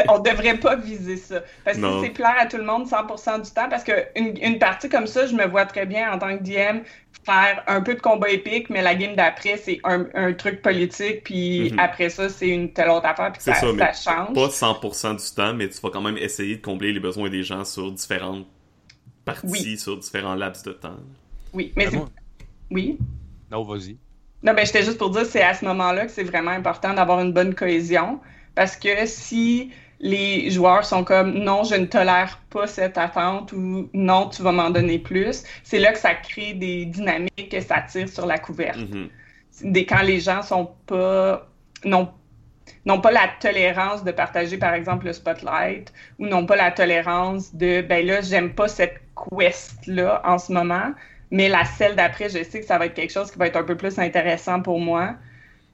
on devrait pas viser ça. Parce que c'est plaire à tout le monde 100% du temps. Parce qu'une une partie comme ça, je me vois très bien en tant que DM faire un peu de combat épique, mais la game d'après, c'est un, un, truc politique, puis mhm. après ça, c'est une telle autre affaire, puis ça, ça, change. Pas 100% du temps, mais tu vas quand même essayer de combler les besoins des gens sur différentes parties, sur différents laps de temps. Oui, mais c'est... Oui? Non, vas-y. Non, ben j'étais juste pour dire, c'est à ce moment-là que c'est vraiment important d'avoir une bonne cohésion, parce que si les joueurs sont comme non, je ne tolère pas cette attente ou non, tu vas m'en donner plus, c'est là que ça crée des dynamiques que ça tire sur la couverte. Mm-hmm. quand les gens sont pas n'ont n'ont pas la tolérance de partager par exemple le spotlight ou n'ont pas la tolérance de ben là j'aime pas cette quest là en ce moment mais la celle d'après je sais que ça va être quelque chose qui va être un peu plus intéressant pour moi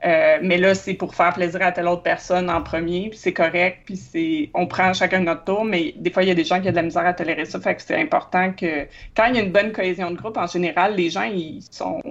euh, mais là, c'est pour faire plaisir à telle autre personne en premier, puis c'est correct, puis c'est, on prend chacun notre tour, mais des fois, il y a des gens qui ont de la misère à tolérer ça, fait que c'est important que quand il y a une bonne cohésion de groupe, en général, les gens, ils sont...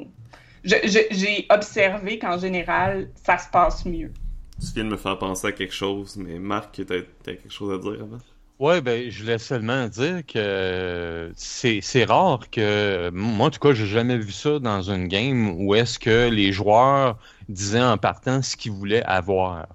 j'ai observé qu'en général, ça se passe mieux. Tu viens de me faire penser à quelque chose, mais Marc, tu as quelque chose à dire avant? Ouais, ben, je voulais seulement dire que c'est rare que. Moi, en tout cas, j'ai jamais vu ça dans une game où est-ce que les joueurs disaient en partant ce qu'ils voulaient avoir.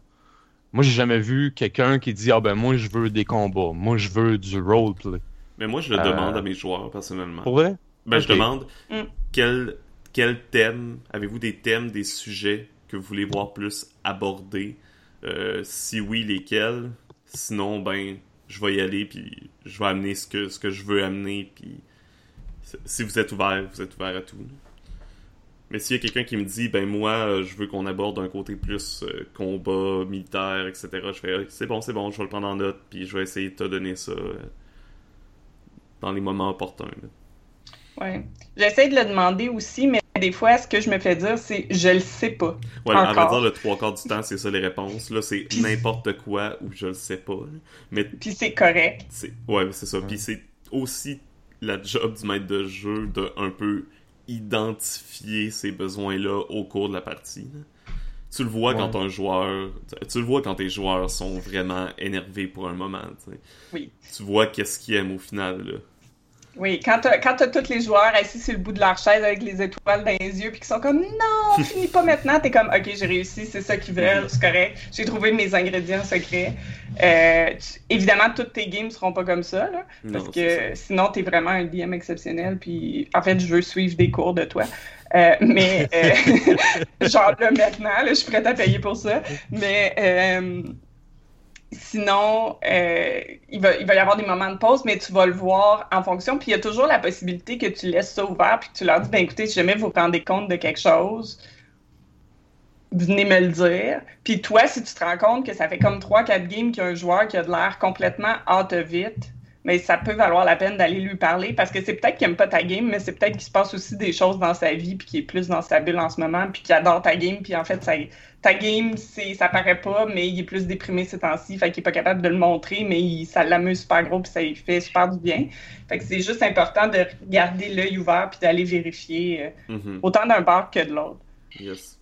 Moi, j'ai jamais vu quelqu'un qui dit Ah ben, moi, je veux des combats. Moi, je veux du roleplay. Mais moi, je le demande à mes joueurs, personnellement. Pour vrai? Ben, je demande mm. quel, quel thème, avez-vous des thèmes, des sujets que vous voulez voir plus abordés? Euh, si oui, lesquels? Sinon, ben, je vais y aller, puis je vais amener ce que, ce que je veux amener, puis si vous êtes ouvert, vous êtes ouvert à tout. Mais s'il y a quelqu'un qui me dit, ben moi, euh, je veux qu'on aborde un côté plus euh, combat, militaire, etc., je fais, c'est bon, c'est bon, je vais le prendre en note, puis je vais essayer de te donner ça euh, dans les moments opportuns. Ouais. J'essaie de le demander aussi, mais des fois, ce que je me fais dire, c'est je le sais pas. Ouais, à vrai dire, le trois quarts du temps, c'est ça les réponses. Là, c'est n'importe quoi ou je le sais pas. Mais... Puis c'est correct. Ouais, c'est ça. Puis c'est aussi la job du maître de jeu de un peu identifier ces besoins-là au cours de la partie. Tu le vois quand un joueur. Tu le vois quand tes joueurs sont vraiment énervés pour un moment. Oui. Tu vois qu'est-ce qu'ils aiment au final. Là. Oui, quand tu as, tous les joueurs assis sur le bout de leur chaise avec les étoiles dans les yeux, puis qui sont comme non, [LAUGHS] finis pas maintenant, t'es comme ok, j'ai réussi, c'est ça qu'ils veulent, c'est correct, j'ai trouvé mes ingrédients secrets. Euh, évidemment, toutes tes games seront pas comme ça, là, parce que sinon t'es vraiment un DM exceptionnel, puis en fait, je veux suivre des cours de toi. Euh, mais euh, [LAUGHS] genre là maintenant, là, je suis prête à payer pour ça. Mais Sinon, euh, il, va, il va y avoir des moments de pause, mais tu vas le voir en fonction. Puis il y a toujours la possibilité que tu laisses ça ouvert, puis que tu leur dis, ben écoutez, si jamais vous rendez compte de quelque chose, venez me le dire. Puis toi, si tu te rends compte que ça fait comme 3-4 games qu'il y a un joueur qui a de l'air complètement out of it, mais ça peut valoir la peine d'aller lui parler parce que c'est peut-être qu'il aime pas ta game, mais c'est peut-être qu'il se passe aussi des choses dans sa vie puis qu'il est plus dans sa bulle en ce moment puis qu'il adore ta game puis en fait ça, ta game c'est ça paraît pas mais il est plus déprimé ces temps-ci fait qu'il est pas capable de le montrer mais il, ça l'amuse super gros puis ça lui fait super du bien. Fait que c'est juste important de garder l'œil ouvert puis d'aller vérifier euh, mm-hmm. autant d'un bord que de l'autre. Yes.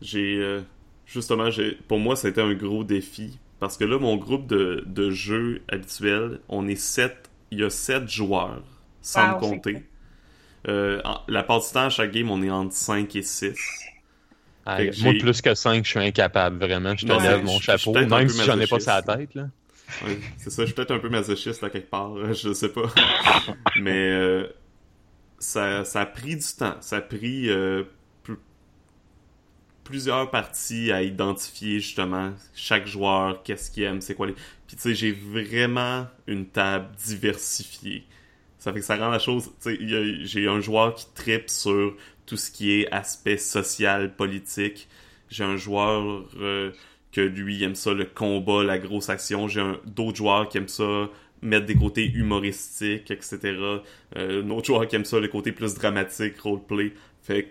J'ai euh, justement j'ai pour moi c'était un gros défi parce que là, mon groupe de, de jeux habituel, on est sept. Il y a sept joueurs, sans me compter. Euh, la part du temps, à chaque game, on est entre 5 et 6. moi, plus que 5, je suis incapable, vraiment. Je te lève mon chapeau, même si j'en ai pas sa tête. Là. c'est ça, je suis peut-être un peu masochiste là quelque part, je sais pas. [LAUGHS] Mais euh, ça, ça a pris du temps. Ça a pris euh, plusieurs parties à identifier justement chaque joueur, qu'est-ce qu'il aime, c'est quoi les. Puis tu sais, j'ai vraiment une table diversifiée. Ça fait que ça rend la chose. J'ai un joueur qui tripe sur tout ce qui est aspect social, politique. J'ai un joueur euh, que lui aime ça le combat, la grosse action. J'ai d'autres joueurs qui aiment ça mettre des côtés humoristiques, etc. Euh, un autre joueur qui aime ça le côté plus dramatique, roleplay. Fait que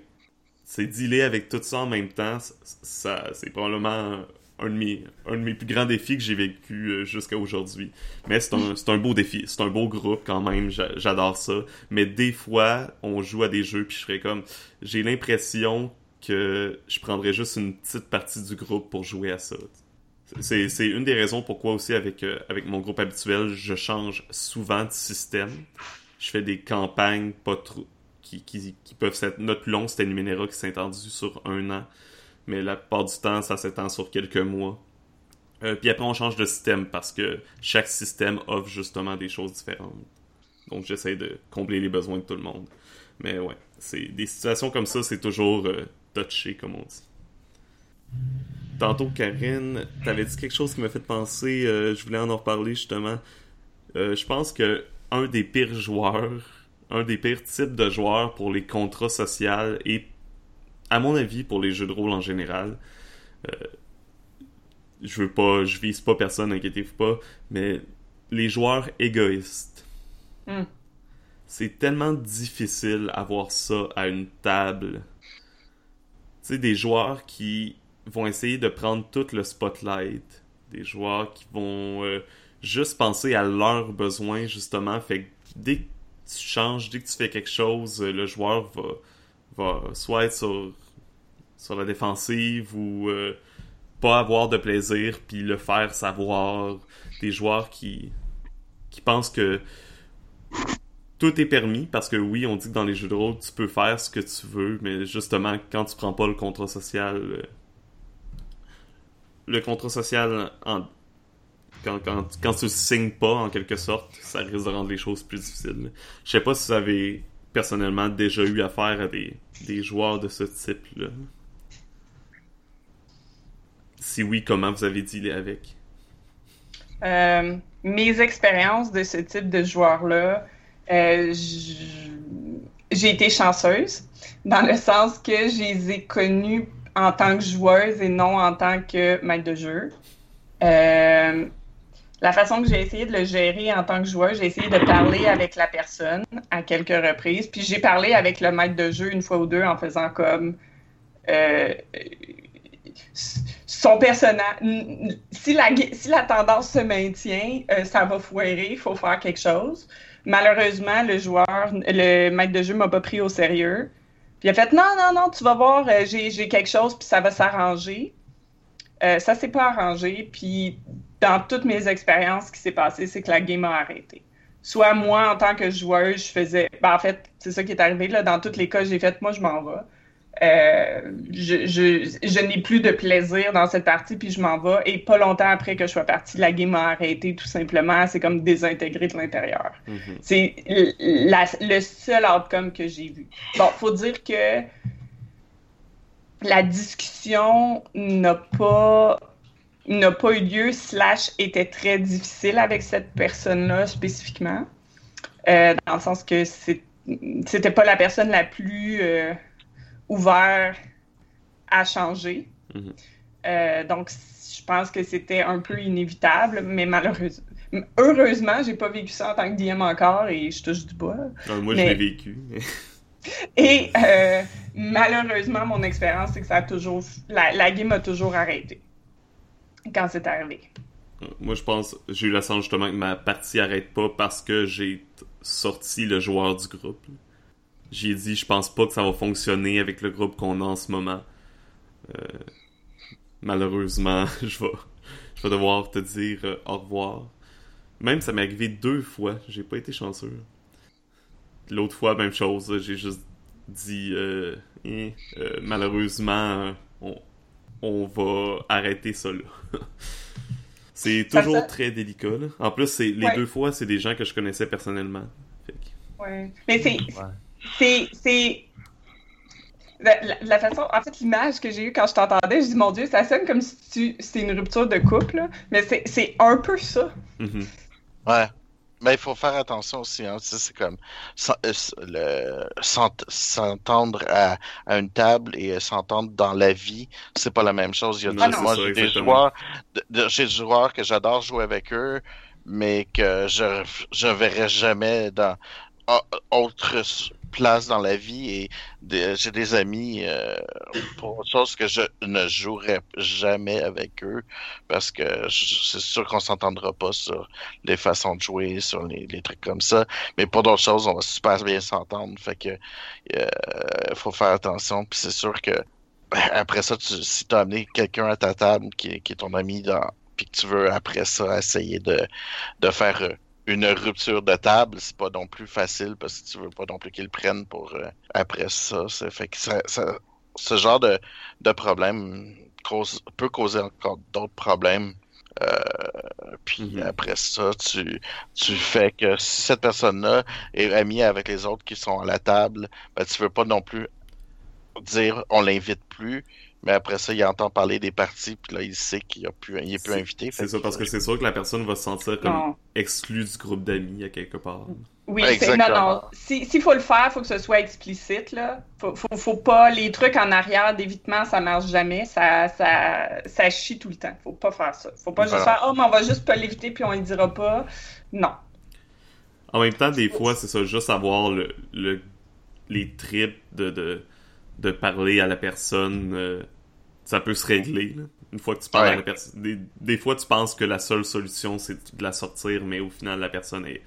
c'est dealer avec tout ça en même temps, ça, c'est probablement un de, mes, un de mes plus grands défis que j'ai vécu euh, jusqu'à aujourd'hui. Mais c'est un, un beau défi, c'est un beau groupe quand même, j'adore ça. Mais des fois, on joue à des jeux puis je serais comme, j'ai l'impression que je prendrais juste une petite partie du groupe pour jouer à ça. C'est c'est une des raisons pourquoi aussi avec, euh, avec mon groupe habituel, je change souvent de système. Je fais des campagnes pas trop qui, peuvent. Notre long, c'était Numenera qui s'est étendu sur un an. Mais la plupart du temps, ça s'étend sur quelques mois. Euh, puis après, on change de système parce que chaque système offre justement des choses différentes. Donc, j'essaie de combler les besoins de tout le monde. Mais ouais, c'est des situations comme ça, c'est toujours euh, touché, comme on dit. Tantôt, Karine, t'avais dit quelque chose qui m'a fait penser, euh, je voulais en reparler justement. Je pense que un des pires joueurs, un des pires types de joueurs pour les contrats sociaux et, à mon avis, pour les jeux de rôle en général, euh, je veux pas, je vise pas personne, inquiétez-vous pas, mais les joueurs égoïstes. Hmm. C'est tellement difficile avoir ça à une table. Tu sais, des joueurs qui vont essayer de prendre tout le spotlight. Des joueurs qui vont euh, juste penser à leurs besoins, justement. Fait que dès que tu changes, dès que tu fais quelque chose, euh, le joueur va, va soit être sur, sur la défensive ou euh, pas avoir de plaisir, puis le faire savoir. Des joueurs qui, qui pensent que tout est permis, parce que oui, on dit que dans les jeux de rôle, tu peux faire ce que tu veux, mais justement, quand tu prends pas le contrat social, euh, le contrat social, en- quand, quand, quand tu signes pas, en quelque sorte, ça risque de rendre les choses plus difficiles. Je sais pas si vous avez personnellement déjà eu affaire à des, des joueurs de ce type-là. Si oui, comment vous avez dealé avec? Euh, mes expériences de ce type de joueur-là, euh, j'ai été chanceuse dans le sens que je les ai connus en tant que joueuse et non en tant que maître de jeu. Euh, la façon que j'ai essayé de le gérer en tant que joueur, j'ai essayé de parler avec la personne à quelques reprises, puis j'ai parlé avec le maître de jeu une fois ou deux en faisant comme euh, son personnage. Si la, si la tendance se maintient, euh, ça va foirer, il faut faire quelque chose. Malheureusement, le joueur, le maître de jeu m'a pas pris au sérieux. Puis il a fait non, non, non, tu vas voir, euh, j'ai quelque chose, puis ça va s'arranger. Euh, ça s'est pas arrangé, puis dans toutes mes expériences, ce qui s'est passé, c'est que la game a arrêté. Soit moi, en tant que joueuse, je faisais. Ben, en fait, c'est ça qui est arrivé. Là. Dans tous les cas, j'ai fait moi, je m'en vais. Euh, je je, je n'ai plus de plaisir dans cette partie, puis je m'en vais. Et pas longtemps après que je sois partie, la game a arrêté tout simplement. C'est comme désintégré de l'intérieur. Mhm. C'est l- la- le seul outcome que j'ai vu. Bon, faut dire que la discussion n'a pas n'a pas eu lieu slash était très difficile avec cette personne-là spécifiquement. Euh, dans le sens que c'était pas la personne la plus euh, ouverte à changer. Mhm. Euh, donc, je pense que c'était un peu inévitable, mais malheureusement, heureusement, j'ai pas vécu ça en tant que DM encore et je touche du bois. Euh, moi, Mais- je l'ai vécu. [LAUGHS] Et malheureusement, mon expérience, c'est que ça a toujours, la, la game a toujours arrêté quand c'est arrivé. Moi, je pense, j'ai eu la chance justement que ma partie arrête pas parce que j'ai sorti le joueur du groupe. J'ai dit, je pense pas que ça va fonctionner avec le groupe qu'on a en ce moment. Euh, malheureusement, [LAUGHS] je vais, devoir te dire euh, au revoir. Même ça m'est arrivé deux fois, j'ai pas été chanceux. L'autre fois, même chose, j'ai juste dit, euh, Eh, malheureusement, on, on va arrêter ça là. [LAUGHS] c'est toujours ça- très délicat. Là. En plus, c'est les Ouais. deux fois, c'est des gens que je connaissais personnellement. Fait que- Ouais. Mais c'est, Ouais. c'est, c'est la, la- la façon, en fait, l'image que j'ai eue quand je t'entendais, je dis mon Dieu, ça sonne comme si c'est une rupture de couple, là. mais c'est, c'est un peu ça. Mhm. Ouais. Mais il faut faire attention aussi, hein. Tu sais, C'est comme euh, s'entendre à, à une table et euh, s'entendre dans la vie, c'est pas la même chose. Il y a Non, moi, ça, j'ai des joueurs, de- de- j'ai des joueurs que j'adore jouer avec eux, mais que je je verrai jamais dans autre place dans la vie et j'ai des amis euh, pour chose que je ne jouerai jamais avec eux parce que c'est sûr qu'on s'entendra pas sur les façons de jouer, sur les, trucs comme ça. Mais pour d'autres choses, on va super bien s'entendre. Fait que euh, faut faire attention. Puis c'est sûr que ben, après ça, si tu as amené quelqu'un à ta table qui, est- qui est ton ami dans, puis que tu veux après ça essayer de, de faire euh, une rupture de table, c'est pas non plus facile parce que tu veux pas non plus qu'ils prennent pour euh, après ça. Ça fait que ça, ça- ce genre de, de problème cause, peut causer encore d'autres problèmes. Euh, puis Mhm. après ça, tu, tu fais que si cette personne-là est amie avec les autres qui sont à la table, ben, tu veux pas non plus dire on l'invite plus, mais après ça, il entend parler des parties, puis là, il sait qu'il a plus, il est plus C'est- invité. C'est ça, parce que c'est sûr que la personne va se sentir comme Non. exclue du groupe d'amis à quelque part. Oui, non, non. Si- S'il faut le faire, faut que ce soit explicite, là. Faut, faut, faut pas... Les trucs en arrière d'évitement, ça marche jamais. Ça, ça, ça chie tout le temps. Faut pas faire ça. Faut pas juste Voilà. faire « Oh, mais on va juste pas l'éviter, puis on le dira pas. » Non. En même temps, des fois, c'est ça, juste avoir le, le- les tripes de, de, de parler à la personne, euh, ça peut se régler. là. Une fois que tu parles Ouais. à la personne. Des, des fois, tu penses que la seule solution, c'est de la sortir, mais au final, la personne est.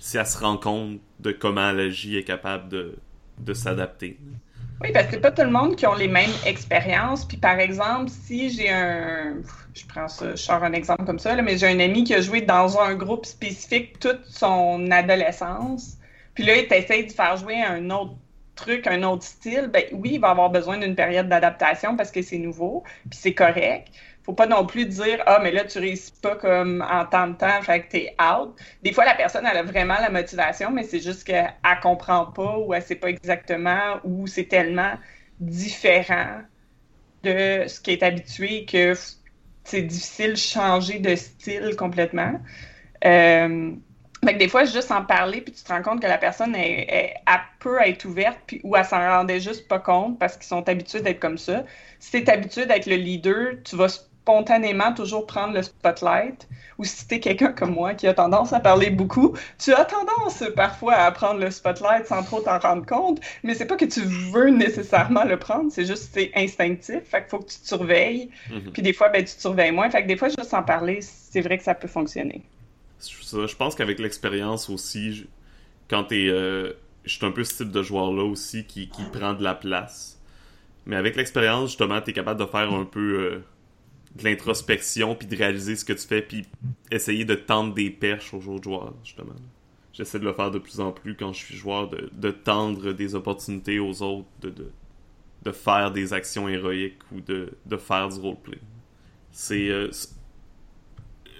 Si elle se rend compte de comment elle agit, est capable de, de s'adapter. Oui, parce que c'est pas tout le monde qui ont les mêmes expériences. Puis par exemple, si j'ai un, je prends ça, je sors un exemple comme ça, là, mais j'ai un ami qui a joué dans un groupe spécifique toute son adolescence. Puis là, il essaie de faire jouer un autre truc, un autre style. Ben oui, il va avoir besoin d'une période d'adaptation parce que c'est nouveau, puis c'est correct. Faut pas non plus dire ah mais là tu réussis pas comme en temps de temps, fait que t'es out. Des fois la personne elle a vraiment la motivation, mais c'est juste qu'elle comprend pas ou elle sait pas exactement ou c'est tellement différent de ce qui est habitué que c'est difficile de changer de style complètement. Euh, fait que des fois, juste en parler, puis tu te rends compte que la personne, est, est- elle peut être ouverte, puis ou elle s'en rendait juste pas compte parce qu'ils sont habitués d'être comme ça. Si tu es habitué d'être le leader, tu vas spontanément toujours prendre le spotlight. Ou si tu es quelqu'un comme moi qui a tendance à parler beaucoup, tu as tendance parfois à prendre le spotlight sans trop t'en rendre compte, mais c'est pas que tu veux nécessairement le prendre, c'est juste c'est instinctif. Fait qu'il faut que tu te surveilles. Mhm. Puis des fois, ben, tu te surveilles moins. Fait que des fois, juste en parler, c'est vrai que ça peut fonctionner. Je pense qu'avec l'expérience aussi, quand t'es. Euh, je suis un peu ce type de joueur-là aussi qui, qui prend de la place. Mais avec l'expérience, justement, t'es capable de faire un peu euh, de l'introspection, puis de réaliser ce que tu fais, puis essayer de tendre des perches aux autres joueurs, justement. J'essaie de le faire de plus en plus quand je suis joueur, de, de tendre des opportunités aux autres, de, de, faire des actions héroïques ou de, de faire du roleplay. C'est. euh,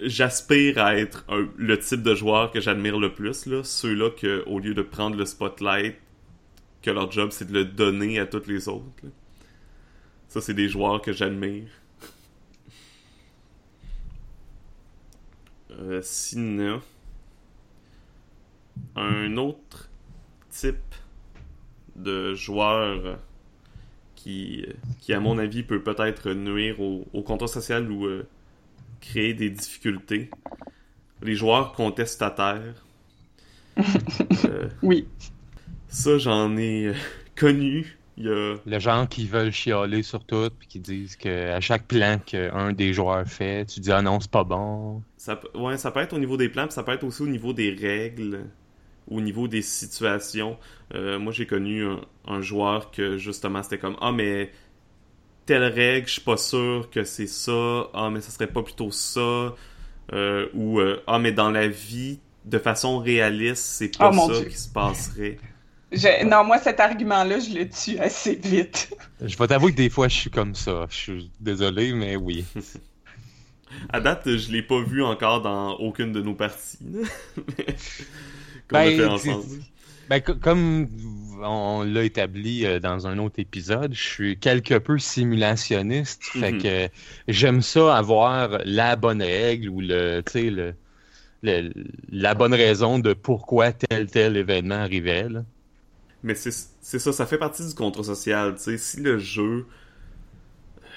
J'aspire à être le type de joueur que j'admire le plus, là. Ceux-là que, au lieu de prendre le spotlight, que leur job c'est de le donner à tous les autres. Ça, c'est des joueurs que j'admire. Euh, sinon, un autre type de joueur qui, à mon avis, peut peut-être nuire au, au social ou euh, créer des difficultés. Les joueurs contestataires. [LAUGHS] Euh, Oui. ça, j'en ai euh, [LAUGHS] connu. Il y a Le genre qui veulent chialer sur tout, puis qui disent que à chaque plan qu'un des joueurs fait, tu dis ah non, c'est pas bon. Ça, peut- ouais, ça peut être au niveau des plans, puis ça peut être aussi au niveau des règles, au niveau des situations. Euh, moi, j'ai connu un, un joueur que justement c'était comme ah mais telle règle, je suis pas sûr que c'est ça. Ah mais ça serait pas plutôt ça. Euh, ou euh, ah mais dans la vie, de façon réaliste, c'est pas Oh, ça Dieu. qui se passerait. Je- Non, moi, cet argument-là, je le tue assez vite. [LAUGHS] Je vais t'avouer que des fois je suis comme ça. Je suis désolé, mais oui. [LAUGHS] À date, je l'ai pas vu encore dans aucune de nos parties. [LAUGHS] là. Qu'on a Ben, fait ensemble. Ben, co- comme on l'a établi euh, dans un autre épisode, je suis quelque peu simulationniste. Fait Mhm. que j'aime ça avoir la bonne règle ou le, le, le- la bonne raison de pourquoi tel tel événement arrivait. Là. Mais c'est ça, ça fait partie du contrat social. Tu sais, si le jeu.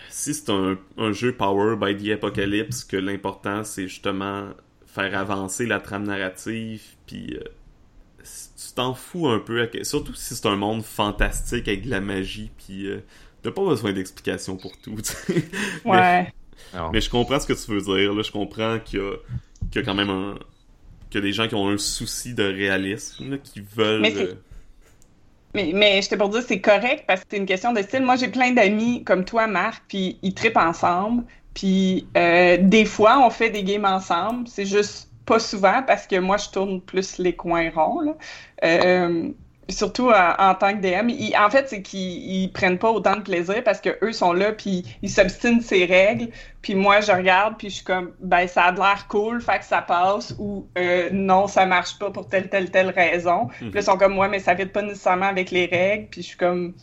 Si c'est un, un jeu Power by the Apocalypse, que l'important c'est justement faire avancer la trame narrative, puis euh, t'en fous un peu, que- surtout si c'est un monde fantastique avec de la magie, puis euh, t'as pas besoin d'explications pour tout. [LAUGHS] Mais- Ouais. Mais je comprends ce que tu veux dire. Là. Je comprends qu'il y, a, qu'il y a quand même un. qu'il y a des gens qui ont un souci de réalisme, là, qui veulent. Mais euh, Mais, mais j'étais pour dire c'est correct parce que c'est une question de style. Moi, j'ai plein d'amis comme toi, Marc, puis ils trippent ensemble. Puis euh, des fois, on fait des games ensemble. C'est juste pas souvent parce que moi, je tourne plus les coins ronds. Là. Euh, surtout en, tant que DM. en fait, c'est qu'ils prennent pas autant de plaisir parce que eux sont là puis ils s'obstinent ces règles. Puis moi, je regarde puis je suis comme, ben ça a l'air cool, fait que ça passe ou euh, non, ça marche pas pour telle telle telle raison. Puis là, ils sont comme, moi, mais ça vite pas nécessairement avec les règles. Puis je suis comme,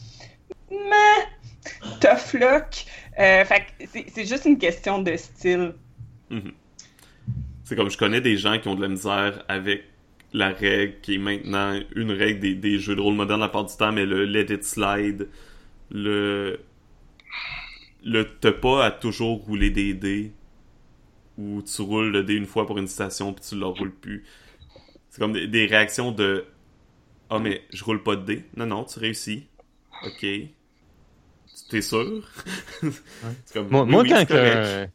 mais tough luck. Euh, fait que c'est juste une question de style. Mhm. C'est comme je connais des gens qui ont de la misère avec la règle qui est maintenant une règle des, des jeux de rôle modernes la part du temps, mais le let it slide, le le t'as pas à toujours rouler des dés ou tu roules le dé une fois pour une station puis tu le roules plus. C'est comme des, réactions de Ah mais je roule pas de dés. Non non, tu réussis. OK. T'es sûr? [LAUGHS] c'est comme, moi, quand, que,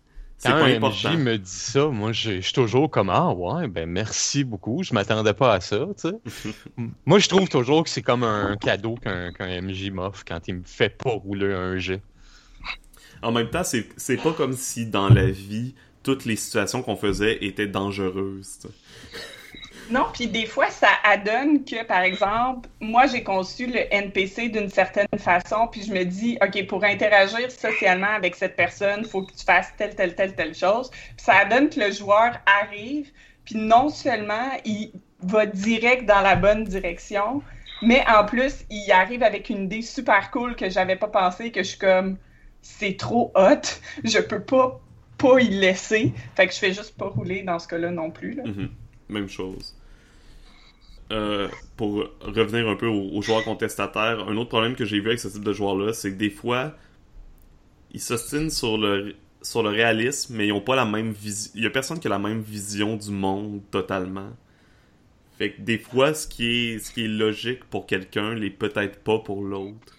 quand un MJ me dit ça, moi, je suis toujours comme Ah ouais, ben merci beaucoup. Je m'attendais pas à ça, tu sais. [LAUGHS] moi, je trouve toujours que c'est comme un cadeau qu'un MJ m'offre quand il me fait pas rouler un jet. En même temps, c'est pas comme si dans la vie, toutes les situations qu'on faisait étaient dangereuses. Non, puis des fois, ça adonne que, par exemple, moi, j'ai conçu le NPC d'une certaine façon, puis je me dis, OK, pour interagir socialement avec cette personne, il faut que tu fasses telle, telle, telle, telle chose. Puis ça adonne que le joueur arrive, puis non seulement il va direct dans la bonne direction, mais en plus, il arrive avec une idée super cool que j'avais pas pensé, que je suis comme, c'est trop hot, je peux pas pas y laisser. Fait que je fais juste pas rouler dans ce cas-là non plus. Là. Mm-hmm. Même chose. Euh, pour revenir un peu aux, joueurs contestataires, un autre problème que j'ai vu avec ce type de joueurs-là, c'est que des fois, ils s'ostinent sur le, sur le réalisme, mais ils ont pas la même vision. Il y a personne qui a la même vision du monde totalement. Fait que des fois, ce qui est, ce qui est logique pour quelqu'un l'est peut-être pas pour l'autre.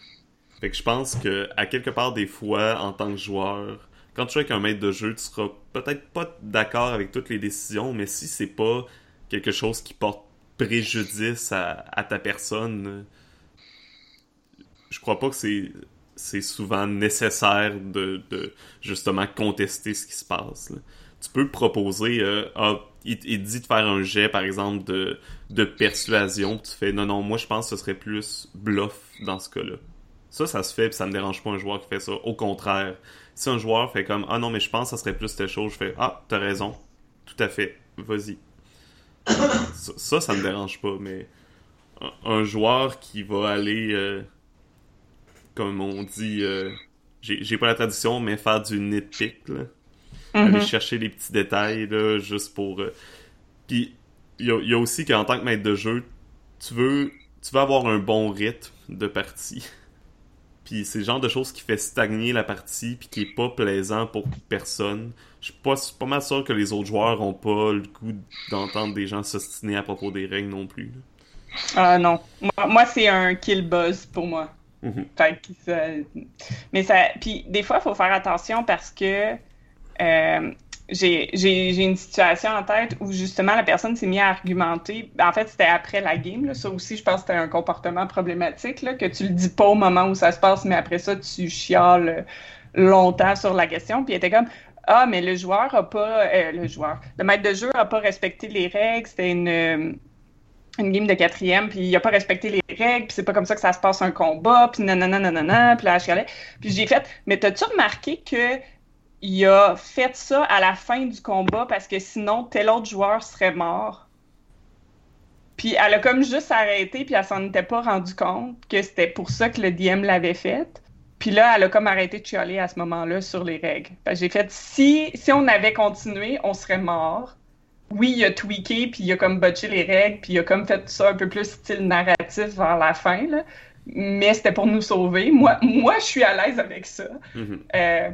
Fait que je pense que, à quelque part, des fois, en tant que joueur, quand tu joues avec un maître de jeu, tu seras peut-être pas d'accord avec toutes les décisions, mais si c'est pas quelque chose qui porte préjudice à, ta personne, je crois pas que c'est c'est souvent nécessaire de, justement contester ce qui se passe. Tu peux proposer, euh, ah, il, dit de faire un jet, par exemple, de, de persuasion, tu fais non, non, moi je pense que ce serait plus bluff dans ce cas-là. Ça, ça se fait, puis ça me dérange pas un joueur qui fait ça. Au contraire, si un joueur fait comme ah non, mais je pense que ça serait plus telle chose, je fais ah, t'as raison, tout à fait, vas-y [COUGHS] ça, ça me dérange pas, mais un, joueur qui va aller, euh, comme on dit, euh, j'ai pas la tradition, mais faire du nitpick, là. Aller mm-hmm. chercher les petits détails, là, juste pour... Euh, puis, il y a, aussi qu'en tant que maître de jeu, tu veux, tu veux avoir un bon rythme de partie. Puis c'est le genre de choses qui fait stagner la partie puis qui est pas plaisant pour personne. Je suis pas, pas mal sûr que les autres joueurs ont pas le goût d'entendre des gens s'ostiner à propos des règles non plus. Ah non. Moi, c'est un kill buzz pour moi. Mhm. Mais ça. Puis des fois, il faut faire attention parce que euh, j'ai une situation en tête où justement la personne s'est mise à argumenter. En fait, c'était après la game. Là. Ça aussi, je pense que c'était un comportement problématique, là, que tu le dis pas au moment où ça se passe, mais après ça, tu chiales longtemps sur la question. Puis il était comme Ah, mais le joueur a pas. Euh, le joueur. Le maître de jeu a pas respecté les règles. C'était une. Euh, une game de quatrième, puis il a pas respecté les règles, puis c'est pas comme ça que ça se passe un combat, puis nanana, nanana, puis là, je. Puis j'ai fait, mais t'as-tu remarqué que il a fait ça à la fin du combat parce que sinon, tel autre joueur serait mort. Puis elle a comme juste arrêté, puis elle s'en était pas rendu compte que c'était pour ça que le DM l'avait fait. Puis là, elle a comme arrêté de chialer à ce moment-là sur les règles. J'ai fait, si, si on avait continué, on serait mort. Oui, il a tweaké, puis il a comme botché les règles, puis il a comme fait ça un peu plus style narratif vers la fin, là. Mais c'était pour nous sauver. Moi, moi je suis à l'aise avec ça. Mm-hmm. euh,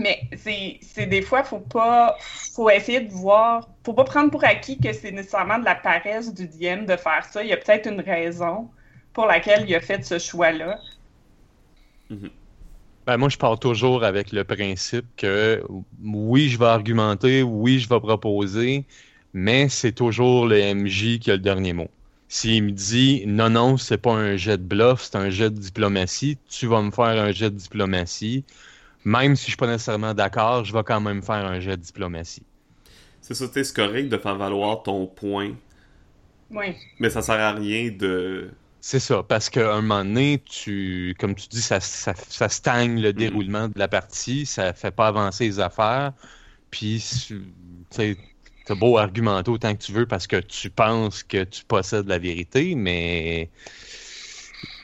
mais c'est des fois, faut pas, faut essayer de voir, faut pas prendre pour acquis que c'est nécessairement de la paresse du DM de faire ça. Il y a peut-être une raison pour laquelle il a fait ce choix-là. Mm-hmm. Ben, moi, je pars toujours avec le principe que oui, je vais argumenter, oui, je vais proposer, mais c'est toujours le MJ qui a le dernier mot. S'il me dit non, non, c'est pas un jet de bluff, c'est un jet de diplomatie, tu vas me faire un jet de diplomatie même si je suis pas nécessairement d'accord, je vais quand même faire un jet de diplomatie. C'est ça, c'est correct de faire valoir ton point, Oui. mais ça sert à rien de. C'est ça, parce qu'à un moment donné, tu, comme tu dis, ça, ça, ça stagne le déroulement de la partie, ça fait pas avancer les affaires, puis tu sais, t'as beau argumenter autant que tu veux parce que tu penses que tu possèdes la vérité, mais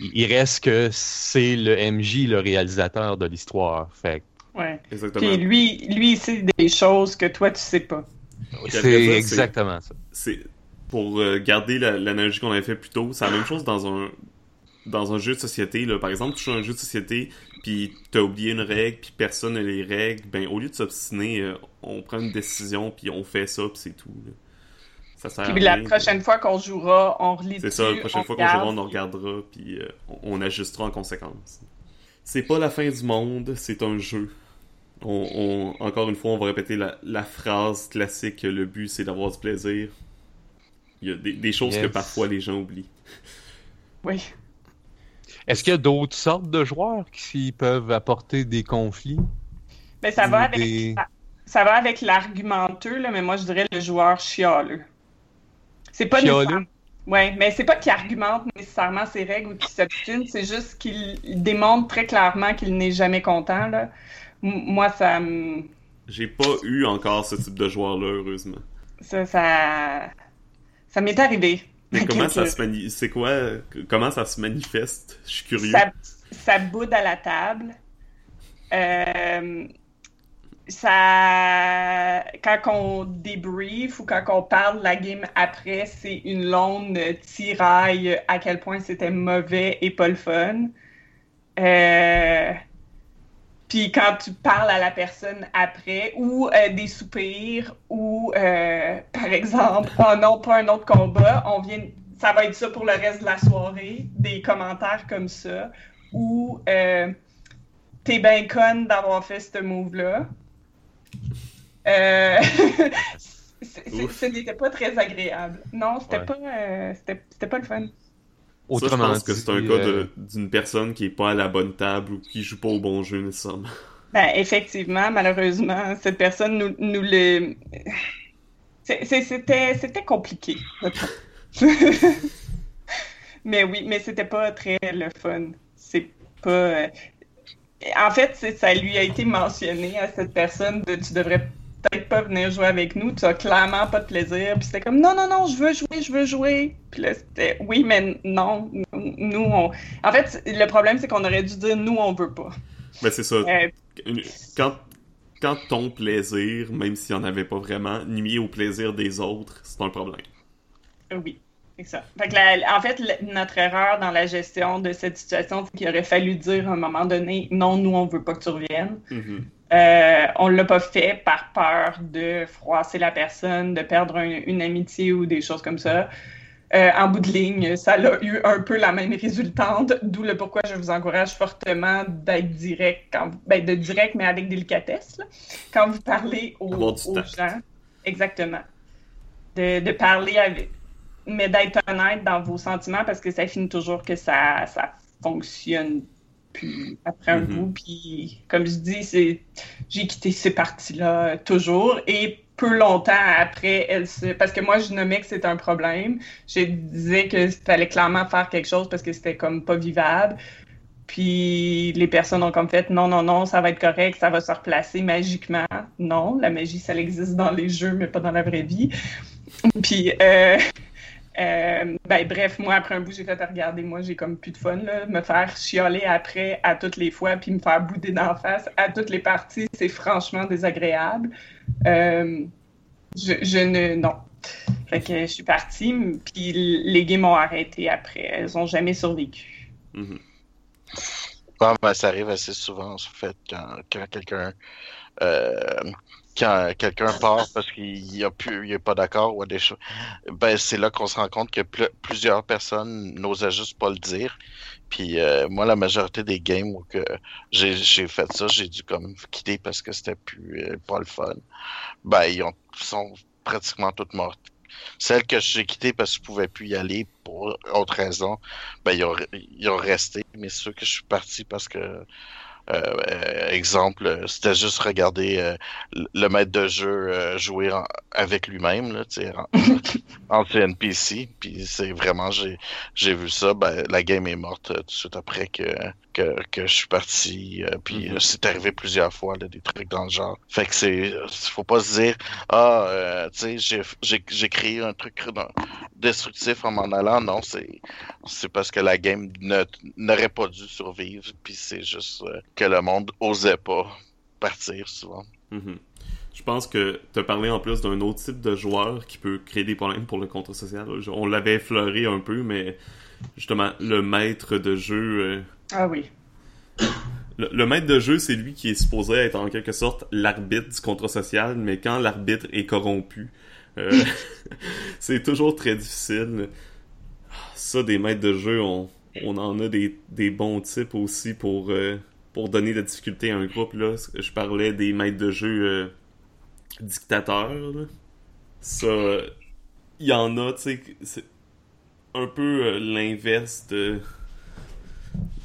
il reste que c'est le MJ, le réalisateur de l'histoire. Fait Ouais. Exactement. Puis lui, lui, il sait des choses que toi, tu sais pas. C'est c'est- exactement ça. c'est pour euh, garder la- l'analogie qu'on avait fait plus tôt, c'est la même chose dans un dans un jeu de société là. Par exemple, tu joues à un jeu de société puis t'as oublié une règle puis personne n'a les règles, ben au lieu de s'obstiner, euh, on prend une décision puis on fait ça puis c'est tout. là. Ça sert à Puis la rien. prochaine fois qu'on jouera, on relit C'est ça, la prochaine on fois qu'on jouera, on en regardera puis euh, on, on ajustera en conséquence. C'est pas la fin du monde, c'est un jeu. On, on- encore une fois, on va répéter la, la phrase classique le but c'est d'avoir du plaisir. Il y a des, des choses que parfois les gens oublient. Oui. Est-ce qu'il y a d'autres sortes de joueurs qui peuvent apporter des conflits? Mais ça va avec des- ça va avec l'argumenteux, là, mais moi je dirais le joueur chialeux. C'est pas nécessaire- Ouais, mais c'est pas qu'il argumente nécessairement ses règles ou qu'il s'obstine, c'est juste qu'il démontre très clairement qu'il n'est jamais content. Là. M- Moi, ça me. J'ai pas eu encore ce type de joueur-là, heureusement. Ça, ça, ça m'est arrivé. Mais [LAUGHS] comment ça se mani... C'est quoi... Comment ça se manifeste? Je suis curieux. Ça, ça boude à la table. Euh, ça, quand on débrief ou quand on parle la game après, c'est une longue tiraille à quel point c'était mauvais et pas le fun. Euh, puis quand tu parles à la personne après, ou euh, des soupirs, ou euh, par exemple, [LAUGHS] oh non, pas un autre combat, on vient, ça va être ça pour le reste de la soirée, des commentaires comme ça, ou t'es bien conne d'avoir fait ce move-là. Euh, [LAUGHS] ce n'était pas très agréable. Non, c'était Ouais. pas, euh, c'était c'était pas le fun. Ça, je Autrement pense que dit, c'est un cas euh, d'une personne qui est pas à la bonne table ou qui joue pas au bon jeu nécessairement. Ben, effectivement, malheureusement, cette personne nous, nous le. C'était c'était compliqué. [LAUGHS] [LAUGHS] mais oui, mais c'était pas très le fun. C'est pas. En fait, ça lui a été mentionné à cette personne de tu devrais peut-être pas venir jouer avec nous, tu as clairement pas de plaisir. Puis c'était comme non, non, non, je veux jouer, je veux jouer. Puis là, c'était oui, mais non, nous, on. En fait, le problème, c'est qu'on aurait dû dire nous, on veut pas. Ben c'est ça. Euh, Quand, quand ton plaisir, même s'il n'y en avait pas vraiment, nuit au plaisir des autres, c'est un problème. Oui, ça. Fait que la- en fait, notre erreur dans la gestion de cette situation, c'est qu'il aurait fallu dire à un moment donné non, nous, on veut pas que tu reviennes. Mhm. Euh, on l'a pas fait par peur de froisser la personne, de perdre un- une amitié ou des choses comme ça. Euh, en bout de ligne, ça a eu un peu la même résultante, d'où le pourquoi je vous encourage fortement d'être direct, quand, ben, de direct, mais avec délicatesse, là, quand vous parlez aux, aux gens. Exactement. De, de parler avec, mais d'être honnête dans vos sentiments parce que ça finit toujours que ça, ça fonctionne plus après un Mhm. bout. Puis, comme je dis, c'est, j'ai quitté ces parties-là toujours et peu longtemps après, elle se... parce que moi, je nommais que c'était un problème. Je disais qu'il fallait clairement faire quelque chose parce que c'était comme pas vivable. Puis les personnes ont comme fait non, non, non, ça va être correct, ça va se replacer magiquement. Non, la magie, ça existe dans les jeux, mais pas dans la vraie vie. Puis, euh, euh, ben, bref, moi, après un bout, j'ai fait regarder, moi, j'ai comme plus de fun, là. Me faire chialer après à toutes les fois, puis me faire bouder d'en face à toutes les parties, c'est franchement désagréable. Euh, je, ne. Non. Fait que je suis partie, puis les games ont arrêté après. Elles ont jamais survécu. Bon, ben, ça arrive assez souvent, en fait, quand, quand quelqu'un euh, quand quelqu'un part parce qu'il a plus, il est pas d'accord ou des choses, ben c'est là qu'on se rend compte que pl- plusieurs personnes n'osaient juste pas le dire. Puis euh, moi, la majorité des games où que j'ai fait ça, j'ai dû comme quitter parce que c'était plus euh, pas le fun. Ben ils ont, sont pratiquement toutes mortes. Celles que j'ai quittées parce que je pouvais plus y aller pour autre raison, ben ils ont, ils ont resté. Mais ceux que je suis parti parce que exemple, c'était juste regarder le maître de jeu jouer avec lui-même, là, en, [LAUGHS] en NPC. Puis c'est vraiment, j'ai, j'ai vu ça, ben, la game est morte tout de suite après que, que, que je suis parti. puis mm-hmm. c'est arrivé plusieurs fois, là, des trucs dans le genre. Fait que c'est, faut pas se dire, ah, tu sais, j'ai, créé un truc destructif en m'en allant. Non, c'est, c'est parce que la game n'aurait pas dû survivre. Puis c'est juste que le monde osait pas partir souvent. Mhm. Je pense que as parlé en plus d'un autre type de joueur qui peut créer des problèmes pour le contre social. On l'avait effleuré un peu, mais justement, le maître de jeu. Ah oui. Le, maître de jeu, c'est lui qui est supposé être en quelque sorte l'arbitre du contre social, mais quand l'arbitre est corrompu, euh, [LAUGHS] [LAUGHS] c'est toujours très difficile. Ça, des maîtres de jeu, on, on en a des, bons types aussi pour, euh, pour donner de la difficulté à un groupe. Là. Je parlais des maîtres de jeu euh, dictateurs. Ça, il y en a, tu sais, c'est un peu l'inverse de,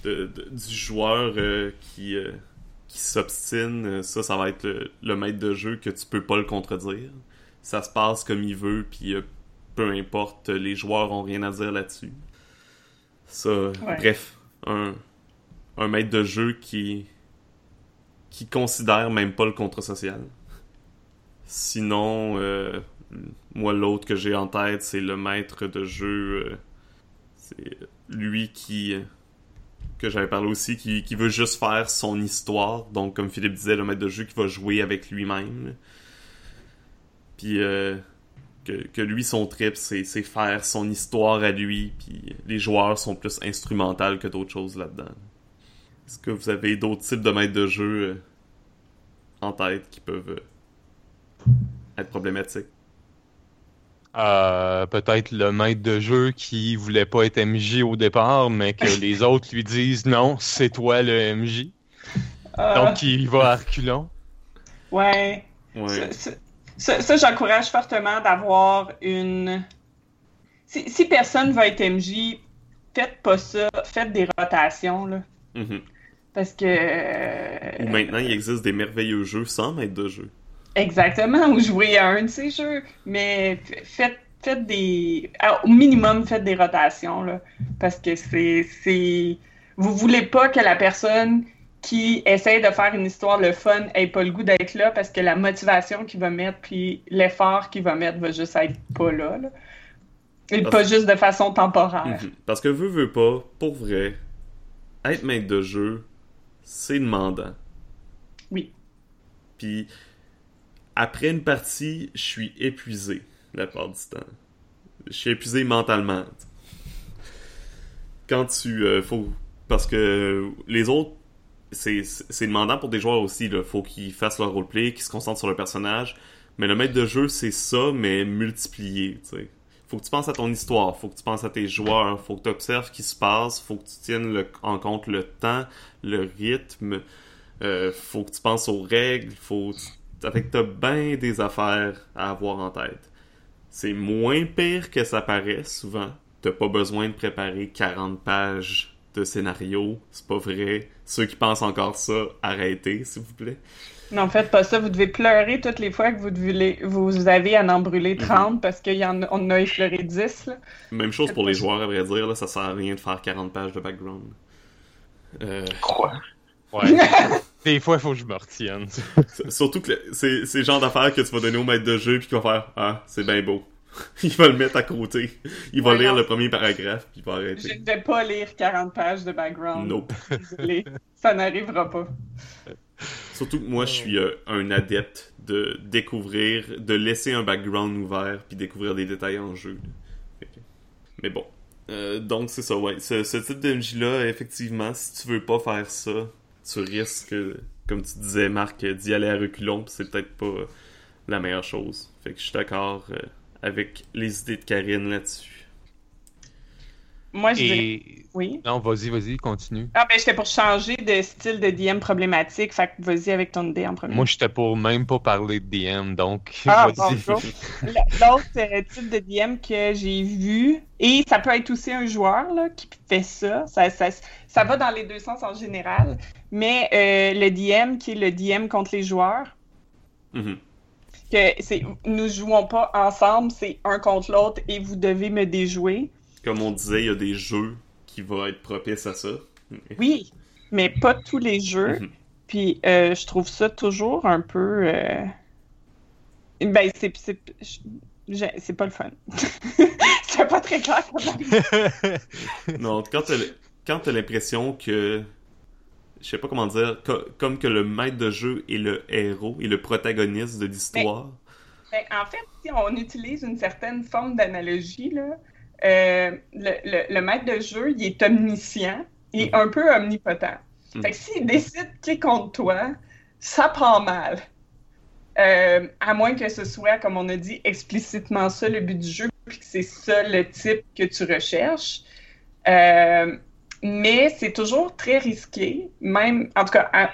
du joueur qui, qui s'obstine. Ça, ça va être le, maître de jeu que tu peux pas le contredire. Ça se passe comme il veut, puis peu importe, les joueurs ont rien à dire là-dessus. Ça, bref, un, un maître de jeu qui qui considère même pas le contrat social. Sinon, euh, moi l'autre que j'ai en tête, c'est le maître de jeu. Euh, c'est lui qui que j'avais parlé aussi, qui, veut juste faire son histoire. Donc, comme Philippe disait, le maître de jeu qui va jouer avec lui-même. Puis, euh, que, lui, son trip, c'est faire son histoire à lui, puis les joueurs sont plus instrumentales que d'autres choses là-dedans. Est-ce que vous avez d'autres types de maîtres de jeu euh, en tête qui peuvent euh, être problématiques? Euh, peut-être le maître de jeu qui voulait pas être MJ au départ, mais que les [LAUGHS] autres lui disent non, c'est toi le MJ. Donc il va à reculons. Ouais. ouais. Ça, j'encourage fortement d'avoir une. Si, si, personne va être MJ, faites pas ça. Faites des rotations, là. Mm-hmm. Parce que. Ou maintenant, il existe des merveilleux jeux sans maître de jeu. Exactement, ou jouer à un de ces jeux. Mais faites, faites des. Au minimum, faites des rotations, là. Parce que c'est. Vous voulez pas que la personne qui essaye de faire une histoire le fun ait pas le goût d'être là parce que la motivation qu'il va mettre puis l'effort qu'il va mettre va juste être pas là. Et pas juste de façon temporaire. Mhm. Parce que veut, veut pas, pour vrai, être maître de jeu, c'est demandant. Oui. Puis après une partie, je suis épuisé la plupart du temps. Je suis épuisé mentalement. Quand tu euh, faut parce que les autres c'est demandant pour des joueurs aussi. Il faut qu'ils fassent leur roleplay, qu'ils se concentrent sur le personnage. Mais le maître de jeu, c'est ça, mais multiplié. T'sais. Faut que tu penses à ton histoire, faut que tu penses à tes joueurs, faut que tu observes ce qui se passe, faut que tu tiennes en compte le temps, le rythme, euh, faut que tu penses aux règles, faut avec t'as bien des affaires à avoir en tête. C'est moins pire que ça paraît souvent. T'as pas besoin de préparer 40 pages de scénario, c'est pas vrai. Ceux qui pensent encore ça, arrêtez, s'il vous plaît. Non, faites pas ça. Vous devez pleurer toutes les fois que vous, devez, vous avez à en brûler 30 mhm. parce qu'on en a effleuré 10. Même chose pour les joueurs, à vrai dire. Là, ça sert à rien de faire 40 pages de background. Euh... Quoi? Ouais. [LAUGHS] Des fois, il faut que je me retienne. [LAUGHS] Surtout que c'est le genre d'affaires que tu vas donner au maître de jeu puis qu'il va faire Ah, c'est bien beau. [LAUGHS] il va le mettre à côté. Il va lire le premier paragraphe, puis il va arrêter. Je ne vais pas lire 40 pages de background. Nope. Désolé, ça n'arrivera pas. Surtout que moi, je suis euh, un adepte de découvrir, de laisser un background ouvert, puis découvrir des détails en jeu. Mais bon. Euh, donc, c'est ça, ouais. Ce, ce type de MJ-là, effectivement, si tu veux pas faire ça, tu risques, comme tu disais, Marc, d'y aller à reculons, c'est peut-être pas la meilleure chose. Fait que je suis d'accord. Euh, avec les idées de Karine là-dessus. Moi, je dirais... Et... Oui. Non, vas-y, vas-y, continue. Ah, ben, j'étais pour changer de style de DM problématique, fait que vas-y avec ton idée en premier. Moi, j'étais pour même pas parler de DM, donc Ah. L'autre euh, type de DM que j'ai vu, et ça peut être aussi un joueur là, qui fait ça. Ça, ça, ça va dans les deux sens en général, mais euh, le DM qui est le DM contre les joueurs, Mhm. que c'est nous jouons pas ensemble, c'est un contre l'autre et vous devez me déjouer. Comme on disait, il y a des jeux qui vont être propices à ça. Oui, mais pas tous les jeux. Mhm. Puis euh, je trouve ça toujours un peu. euh, Ben, c'est. c'est- pas le fun. [LAUGHS] c'est pas très clair. Non, quand t'as quand t'as l'impression que. Je sais pas comment dire. co- comme que le maître de jeu est le héros et le protagoniste de l'histoire. Ben, en fait, si on utilise une certaine forme d'analogie, là, euh, le, le- le maître de jeu, il est omniscient et un peu omnipotent. Mhm. Fait que s'il décide qu'il est contre toi, ça part mal. Euh, à moins que ce soit, comme on a dit, explicitement ça le but du jeu, puis que c'est ça le type que tu recherches. Euh, mais c'est toujours très risqué, même, en tout cas, à-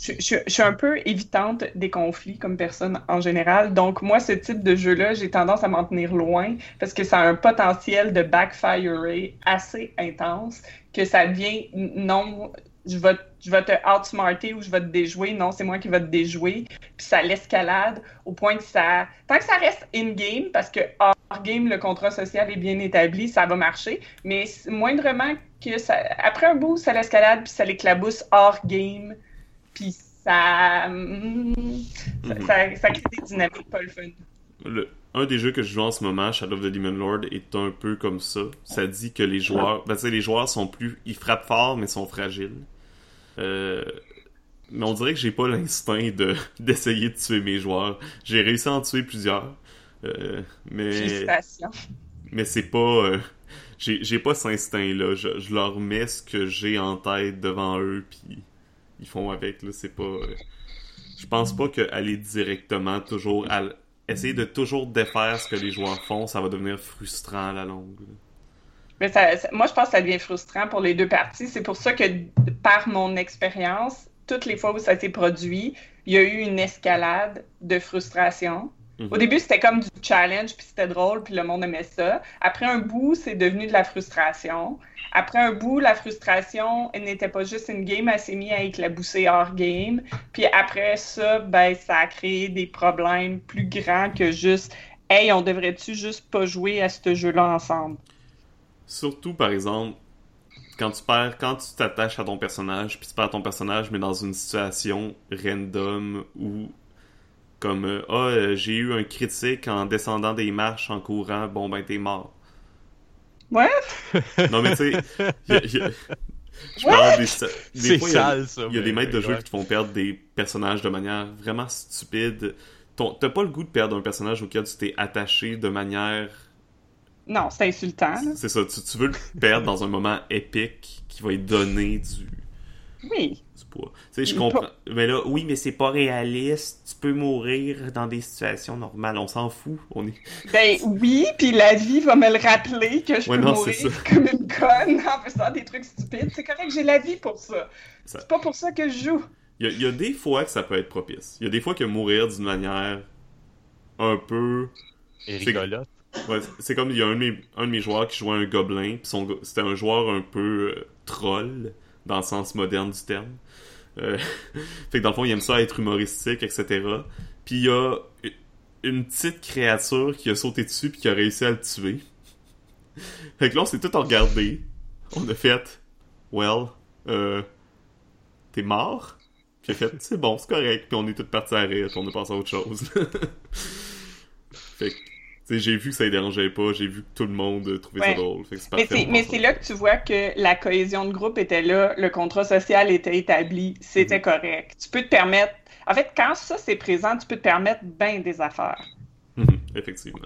je, je- je suis un peu évitante des conflits comme personne en général. Donc, moi, ce type de jeu-là, j'ai tendance à m'en tenir loin parce que ça a un potentiel de backfirer assez intense que ça devient non, je vais, je vais te outsmarter ou je vais te déjouer. Non, c'est moi qui vais te déjouer. Puis ça l'escalade au point que ça. Tant que ça reste in-game, parce que hors-game, le contrat social est bien établi, ça va marcher. Mais moindrement que ça. Après un bout, ça l'escalade, puis ça l'éclabousse hors-game. Puis ça, mm, ça, Mhm. ça- ça crée des dynamiques pas le fun. Le- un des jeux que je joue en ce moment, Shadow of the Demon Lord, est un peu comme ça. Ça dit que les joueurs, ben, tu sais, les joueurs sont plus, ils frappent fort mais sont fragiles. Euh, mais on dirait que j'ai pas l'instinct de [LAUGHS] d'essayer de tuer mes joueurs. J'ai réussi à en tuer plusieurs, euh, mais Félicitations. mais c'est pas, euh, j'ai j'ai pas cet instinct là. Je, je leur mets ce que j'ai en tête devant eux puis ils font avec là. C'est pas, euh, je pense pas que aller directement toujours essayer de toujours défaire ce que les joueurs font, ça va devenir frustrant à la longue. Mais ça- moi, je pense que ça devient frustrant pour les deux parties. C'est pour ça que, par mon expérience, toutes les fois où ça s'est produit, il y a eu une escalade de frustration. Mhm. Au début, c'était comme du challenge, puis c'était drôle, puis le monde aimait ça. Après un bout, c'est devenu de la frustration. Après un bout, la frustration elle n'était pas juste une game, elle s'est mise à éclabousser hors game. Puis après ça, ben, ça a créé des problèmes plus grands que juste Hey, on devrait-tu juste pas jouer à ce jeu-là ensemble? Surtout par exemple quand tu perds, quand tu t'attaches à ton personnage, puis tu perds ton personnage, mais dans une situation random où comme euh, ah euh, j'ai eu un critique en descendant des marches en courant, bon ben t'es mort. Ouais. [LAUGHS] Non mais tu sais, je parle des, fois, il y a- sale, ça. Il y a mais- des maîtres de jeu ouais. qui te font perdre des personnages de manière vraiment stupide. Ton- T'as pas le goût de perdre un personnage auquel tu t'es attaché de manière. Non, c'est insultant. C'est ça, tu, tu veux le perdre dans un moment épique qui va lui donner du, Oui. Poids. Tu sais, je Mais comprends. Mais là, oui, mais c'est pas réaliste. Tu peux mourir dans des situations normales. On s'en fout. On est... [LAUGHS] Ben oui, puis la vie va me le rappeler que je Ouais, peux non, mourir comme une conne en faisant des trucs stupides. C'est correct, j'ai la vie pour ça. Ça- C'est pas pour ça que je joue. Il y, a, il y a des fois que ça peut être propice. Il y a des fois que mourir d'une manière un peu Et rigolote. Ouais, c'est comme il y a un de mes, un de mes joueurs qui jouait un gobelin, puis c'était un joueur un peu euh, troll, dans le sens moderne du terme. Euh, [LAUGHS] fait que dans le fond, il aime ça être humoristique, etc. Puis il y a une petite créature qui a sauté dessus puis qui a réussi à le tuer. [LAUGHS] fait que là, on s'est tout regardé. On a fait « Well, euh, t'es mort? » Puis il a fait « C'est bon, c'est correct. » Puis on est tous partis à rire, on a passé à autre chose. [LAUGHS] fait que j'ai vu que ça les dérangeait pas, j'ai vu que tout le monde trouvait Ouais. ça drôle. Fait que c'est Mais c'est, là que tu vois que la cohésion de groupe était là, le contrat social était établi, c'était Mhm. correct. Tu peux te permettre. En fait, quand ça c'est présent, tu peux te permettre bien des affaires. Mhm, Effectivement.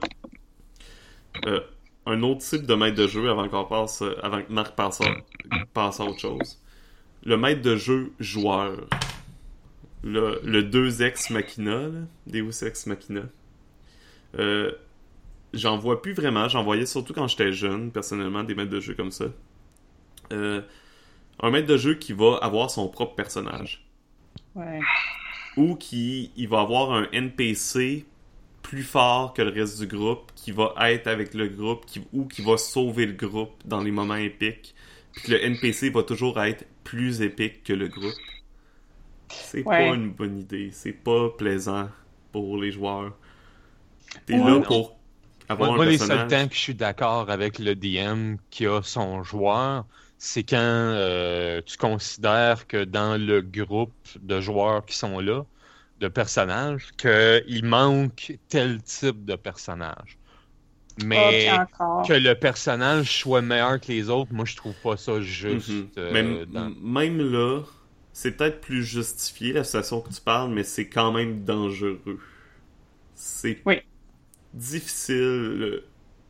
Euh, un autre type de maître de jeu avant qu'on passe, euh, avant que Marc passe à, passe à autre chose. Le maître de jeu joueur. Le, le 2 ex machina, là, Deus ex machina. Euh, j'en vois plus vraiment. J'en voyais surtout quand j'étais jeune, personnellement, des maîtres de jeu comme ça. Euh, un maître de jeu qui va avoir son propre personnage. Ouais. Ou qui il va avoir un NPC plus fort que le reste du groupe, qui va être avec le groupe, qui, ou qui va sauver le groupe dans les moments épiques. Puis que le NPC va toujours être plus épique que le groupe. C'est Ouais. pas une bonne idée. C'est pas plaisant pour les joueurs. T'es Ouais. là pour avoir Moi, un moi, les seuls temps que je suis d'accord avec le DM qui a son joueur, c'est quand euh, tu considères que dans le groupe de joueurs qui sont là, de personnages, qu'il manque tel type de personnage. Mais que le personnage soit meilleur que les autres, moi je trouve pas ça juste. Mhm. euh, même, dans- même là, c'est peut-être plus justifié la situation que tu parles, mais c'est quand même dangereux. C'est Oui. Difficile. le-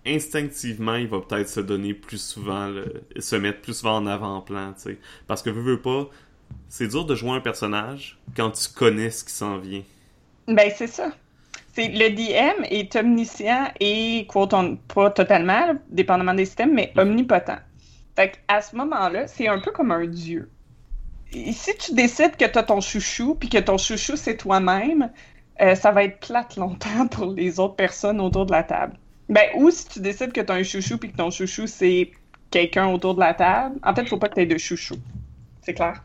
Instinctivement, il va peut-être se donner plus souvent, le- se mettre plus souvent en avant-plan, tu sais. Parce que veux, veux pas, c'est dur de jouer un personnage quand tu connais ce qui s'en vient. Ben, c'est ça. C'est, le DM est omniscient et, quote, on- pas totalement, dépendamment des systèmes, mais omnipotent. Fait à ce moment-là, c'est un peu comme un dieu. Et si tu décides que tu as ton chouchou, puis que ton chouchou, c'est toi-même, euh, ça va être plate longtemps pour les autres personnes autour de la table. Ben, ou si tu décides que tu as un chouchou, puis que ton chouchou, c'est quelqu'un autour de la table, en fait, faut pas que tu aies de chouchou. C'est clair?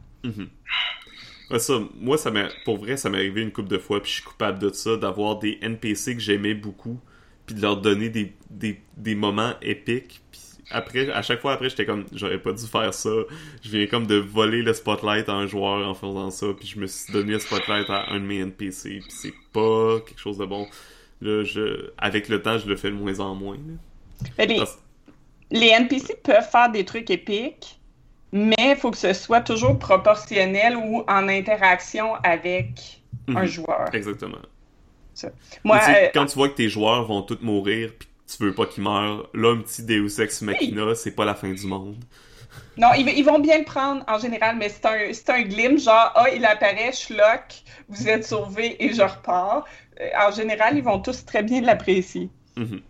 Ça, moi, ça pour vrai, ça m'est arrivé une couple de fois, puis je suis coupable de ça, d'avoir des NPC que j'aimais beaucoup, puis de leur donner des, des, des moments épiques. Puis après, à chaque fois après, j'étais comme, j'aurais pas dû faire ça. Je viens comme de voler le spotlight à un joueur en faisant ça, puis je me suis donné le spotlight à un de mes NPC, puis c'est pas quelque chose de bon. Là, je, avec le temps, je le fais de moins en moins. Ben, les, Parce- les NPC peuvent faire des trucs épiques, mais il faut que ce soit toujours proportionnel ou en interaction avec un Mhm. joueur. Exactement. Moi, Tu sais, euh, quand tu vois que tes joueurs vont tous mourir puis tu veux pas qu'ils meurent, là, un petit Deus Ex Machina, c'est pas la fin du monde. non, ils, ils vont bien le prendre en général, mais c'est un, c'est un glimpse, genre, ah, il apparaît, je lock, vous êtes sauvé et je repars. Euh, en général, ils vont tous très bien l'apprécier. Mhm.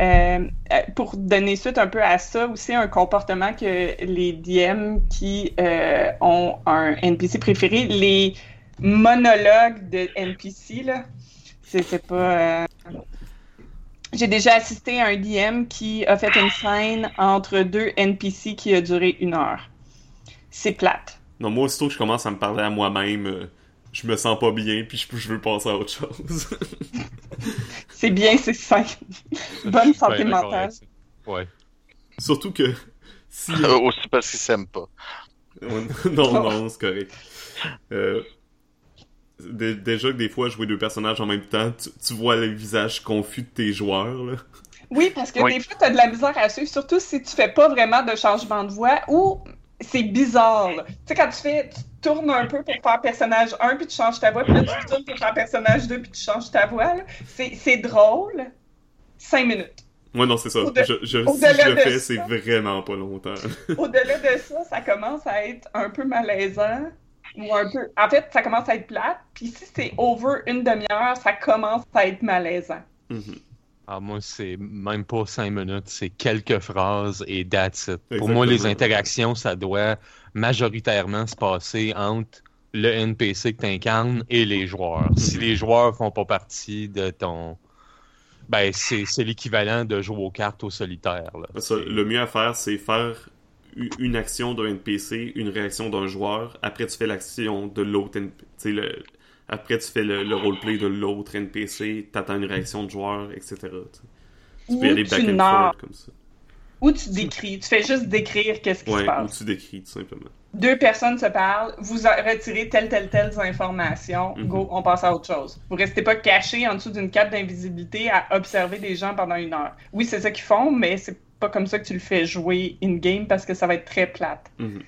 Euh, euh, pour donner suite un peu à ça, aussi un comportement que les DM qui euh, ont un NPC préféré, les monologues de NPC, là, c'est c'est pas... euh, J'ai déjà assisté à un DM qui a fait une scène entre deux NPC qui a duré une heure. C'est plate. Non, moi, aussitôt que je commence à me parler à moi-même, euh, je me sens pas bien puis je, je veux passer à autre chose. [LAUGHS] C'est bien, c'est sain. Bonne Je santé mentale. Ouais. Surtout que si... Euh, [LAUGHS] Aussi parce qu'ils s'aiment pas. Non, non, c'est correct. Euh, dé- déjà que des fois, jouer deux personnages en même temps, tu, tu vois le visage confus de tes joueurs, là. Oui, parce que Oui. des fois, tu as de la misère à suivre, surtout si tu fais pas vraiment de changement de voix ou c'est bizarre. Tu sais, quand tu fais, tu tournes un peu pour faire personnage 1 puis tu changes ta voix, puis là tu tournes pour faire personnage 2 puis tu changes ta voix. C'est c'est drôle. 5 minutes. Ouais, non, c'est ça. Au-de- Je, je, si je le fais, c'est vraiment pas longtemps. Au-delà de ça, ça commence à être un peu malaisant. Ou un peu. En fait, ça commence à être plate. Puis si c'est over une demi-heure, ça commence à être malaisant. Mhm. Ah, moi, c'est même pas cinq minutes, c'est quelques phrases et that's it. Pour moi, les Exactement. interactions, ça doit majoritairement se passer entre le NPC que tu incarnes et les joueurs. Si Mhm. les joueurs font pas partie de ton. Ben, c'est c'est l'équivalent de jouer aux cartes au solitaire. Là. Ça, C'est- le mieux à faire, c'est faire une action d'un NPC, une réaction d'un joueur. Après, tu fais l'action de l'autre NPC. Le... Après, tu fais le, le roleplay de l'autre NPC, t'attends une réaction de joueur, etc. tu sais. Tu peux Ou aller back and forth comme ça. Ou tu décris. Tu fais juste décrire qu'est-ce qui se Ouais, ou passe. tu décris, tout simplement. Deux personnes se parlent, vous retirez telle, telle, telle information, Mhm. go, on passe à autre chose. Vous restez pas caché en dessous d'une cape d'invisibilité à observer des gens pendant une heure. Oui, c'est ça qu'ils font, mais c'est pas comme ça que tu le fais jouer in-game parce que ça va être très plate. Mhm.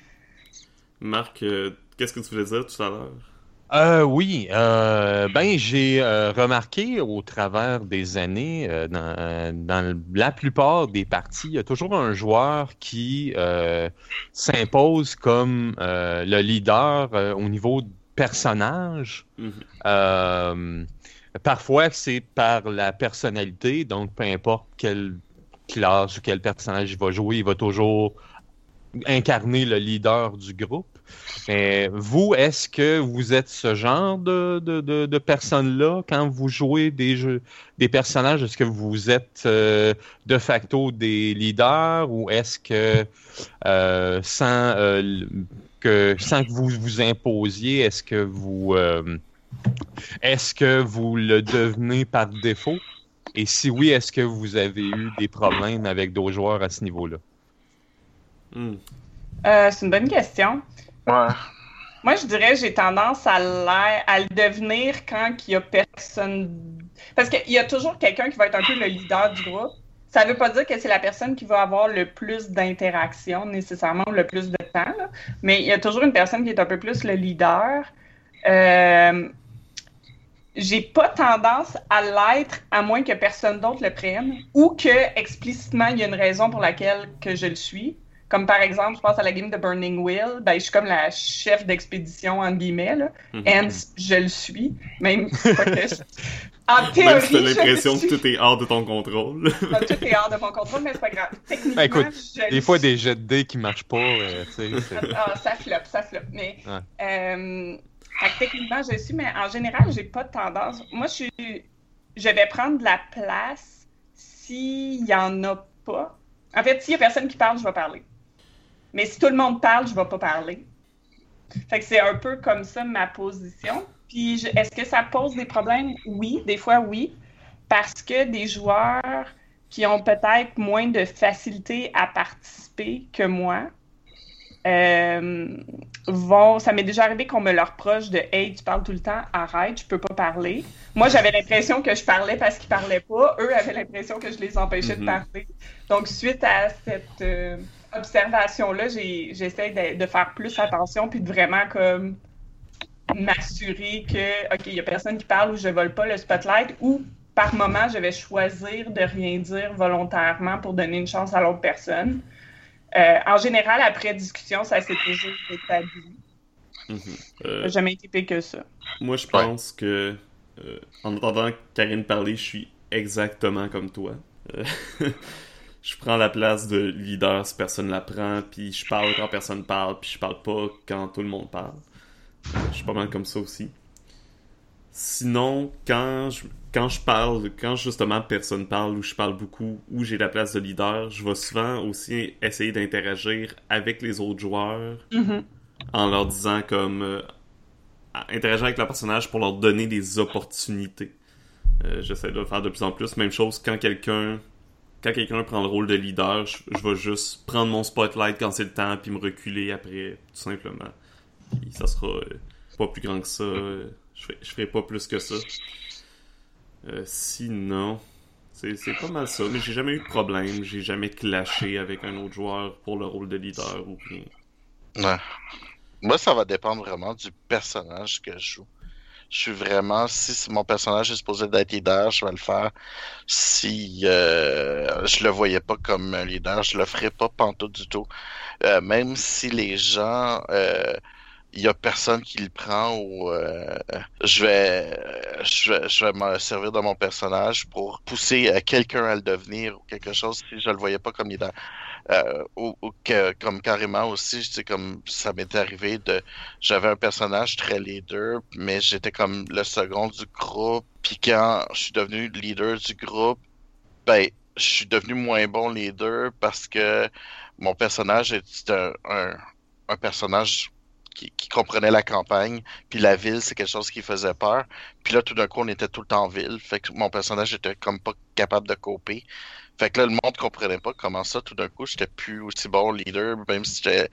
Marc, euh, qu'est-ce que tu voulais dire tout à l'heure? Euh, oui, euh, ben j'ai euh, remarqué au travers des années, euh, dans, dans la plupart des parties, il y a toujours un joueur qui euh, s'impose comme euh, le leader euh, au niveau de personnage. Mhm. Euh, Parfois, c'est par la personnalité, donc peu importe quelle classe ou quel personnage il va jouer, il va toujours incarner le leader du groupe. Mais vous, est-ce que vous êtes ce genre de, de, de, personne-là quand vous jouez des jeux, des personnages? Est-ce que vous êtes euh, de facto des leaders ou est-ce que euh, sans euh, que sans que vous vous imposiez, est-ce que vous est-ce que vous le devenez par défaut? Et si oui, est-ce que vous avez eu des problèmes avec d'autres joueurs à ce niveau-là? Hmm. Euh, c'est une bonne question. Ouais. Moi, je dirais que j'ai tendance à, l'air- à le devenir quand il y a personne. Parce qu'il y a toujours quelqu'un qui va être un peu le leader du groupe. Ça ne veut pas dire que c'est la personne qui va avoir le plus d'interaction nécessairement ou le plus de temps, là. mais il y a toujours une personne qui est un peu plus le leader. Euh, j'ai pas tendance à l'être à moins que personne d'autre le prenne ou que explicitement il y a une raison pour laquelle que je le suis. Comme par exemple, je pense à la game de Burning Wheel, ben, je suis comme la chef d'expédition, entre guillemets, là. Hence, je le suis. Même, [LAUGHS] En Même théorie, si t'as l'impression que tout est hors de ton contrôle. [LAUGHS] Tout est hors de mon contrôle, mais c'est pas grave. Techniquement, Ben, écoute, je Des fois, suis. des jets de dés qui marchent pas, euh, tu sais, Ah, ça floppe, ça floppe. Mais Ouais. euh, fait que techniquement, je suis, mais en général, j'ai pas de tendance. Moi, je suis. Je vais prendre de la place s'il y en a pas. En fait, s'il y a personne qui parle, je vais parler. Mais si tout le monde parle, je vais pas parler. Fait que c'est un peu comme ça ma position. Puis, est-ce que ça pose des problèmes? Oui, des fois, oui. Parce que des joueurs qui ont peut-être moins de facilité à participer que moi euh, vont. Ça m'est déjà arrivé qu'on me leur reproche de Hey, tu parles tout le temps, arrête, je peux pas parler. Moi, j'avais l'impression que je parlais parce qu'ils parlaient pas. Eux avaient l'impression que je les empêchais de Mhm. parler. Donc, suite à cette euh, observation-là, j'essaie de, de faire plus attention puis de vraiment comme m'assurer que, OK, il y a personne qui parle ou je vole pas le spotlight ou par moment, je vais choisir de rien dire volontairement pour donner une chance à l'autre personne. Euh, en général, après discussion, ça s'est toujours établi. Ça Euh, n'a jamais été pire que ça. Moi, je pense que euh, en entendant Karine parler, je suis exactement comme toi. [LAUGHS] Je prends la place de leader si personne la prend, puis je parle quand personne parle, puis je parle pas quand tout le monde parle. Je suis pas mal comme ça aussi. Sinon, quand je, quand je parle, quand justement personne parle ou je parle beaucoup ou j'ai la place de leader, je vais souvent aussi essayer d'interagir avec les autres joueurs Mhm. en leur disant comme euh, interagir avec leur personnage pour leur donner des opportunités. Euh, J'essaie de le faire de plus en plus. Même chose quand quelqu'un quand quelqu'un prend le rôle de leader, je, je vais juste prendre mon spotlight quand c'est le temps puis me reculer après, tout simplement. Puis ça sera euh, pas plus grand que ça. je, ferai, je ferai pas plus que ça. Euh, sinon, c'est pas mal ça. Mais j'ai jamais eu de problème. J'ai jamais clashé avec un autre joueur pour le rôle de leader ou rien. Moi, ça va dépendre vraiment du personnage que je joue. Je suis vraiment, si mon personnage est supposé d'être leader, je vais le faire. Si euh, je le voyais pas comme un leader, je le ferais pas pantoute du tout. Euh, même si les gens, il y a personne qui le prend ou euh, je vais, je vais, je me servir de mon personnage pour pousser euh, quelqu'un à le devenir ou quelque chose si je le voyais pas comme leader. Euh, ou, comme carrément aussi, tu sais, comme ça m'était arrivé de, j'avais un personnage très leader, mais j'étais comme le second du groupe. Puis quand je suis devenu leader du groupe, ben, je suis devenu moins bon leader parce que mon personnage est un personnage qui, qui comprenait la campagne, puis la ville, c'est quelque chose qui faisait peur. Puis là, tout d'un coup, on était tout le temps en ville, fait que mon personnage était comme pas capable de coper. Fait que là, le monde comprenait pas comment ça, tout d'un coup, j'étais plus aussi bon leader, même si j'étais.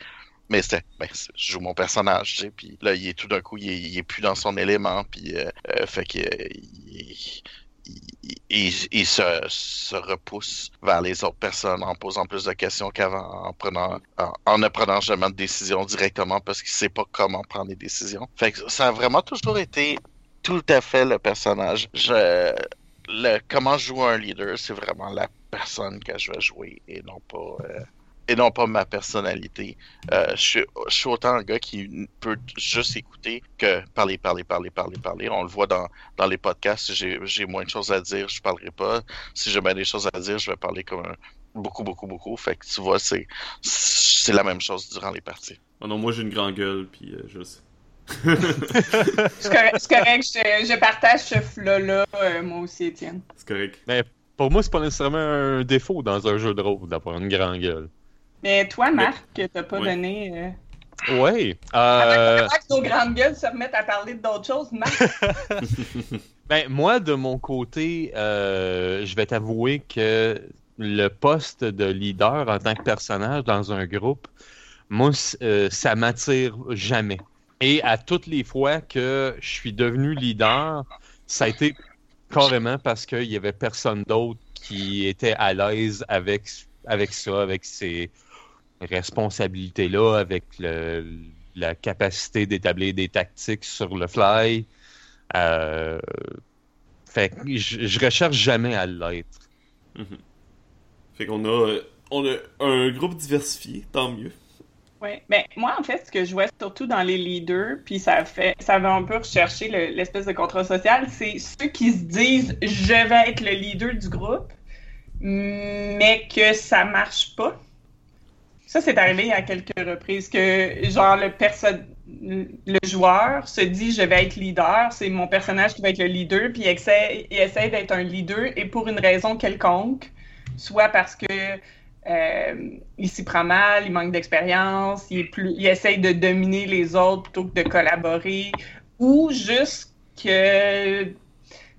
Mais c'était. Ben, je joue mon personnage, tu sais, puis là, il est tout d'un coup, il est, plus dans son élément, puis. euh, euh, fait que. euh, il, se, se repousse vers les autres personnes en posant plus de questions qu'avant, en ne prenant jamais de décision directement parce qu'il sait pas comment prendre des décisions. Ça a vraiment toujours été tout à fait le personnage. Comment je joue un leader, c'est vraiment la personne que je vais jouer et non pas euh, et non pas ma personnalité. Euh, je, suis, je suis autant un gars qui peut juste écouter que parler, parler, parler, parler, parler. On le voit dans, dans les podcasts. Si j'ai moins de choses à dire, je parlerai pas. Si j'ai bien des choses à dire, je vais parler comme un- beaucoup, beaucoup, beaucoup. Fait que tu vois, c'est c'est la même chose durant les parties. Ah non, moi j'ai une grande gueule, puis euh, je sais. [LAUGHS] C'est correct, je, je partage ce flow-là, euh, moi aussi, Étienne. C'est correct. Pour moi, c'est pas nécessairement un défaut dans un jeu de rôle d'avoir une grande gueule. Mais toi, Marc, t'as pas Oui. donné. Euh... Ouais. Euh, que nos grandes gueules se remettent à parler d'autres choses, Marc. [LAUGHS] ben, moi, de mon côté, euh, je vais t'avouer que le poste de leader en tant que personnage dans un groupe, moi, euh, ça m'attire jamais. Et à toutes les fois que je suis devenu leader, ça a été carrément parce qu'il y avait personne d'autre qui était à l'aise avec, avec ça, avec ces responsabilités-là, avec le- la capacité d'établir des tactiques sur le fly. Euh, fait que je, je recherche jamais à l'être. Fait qu'on a, on a un groupe diversifié, tant mieux. Oui, ben moi en fait, ce que je vois surtout dans les leaders, puis ça fait, ça va un peu rechercher le- l'espèce de contrat social, c'est ceux qui se disent je vais être le leader du groupe, mais que ça marche pas. Ça, c'est arrivé à quelques reprises que genre le le joueur se dit je vais être leader, c'est mon personnage qui va être le leader, puis il essaie, d'être un leader et pour une raison quelconque, soit parce que euh, il s'y prend mal, il manque d'expérience, il, plus, il essaye de dominer les autres plutôt que de collaborer, ou juste que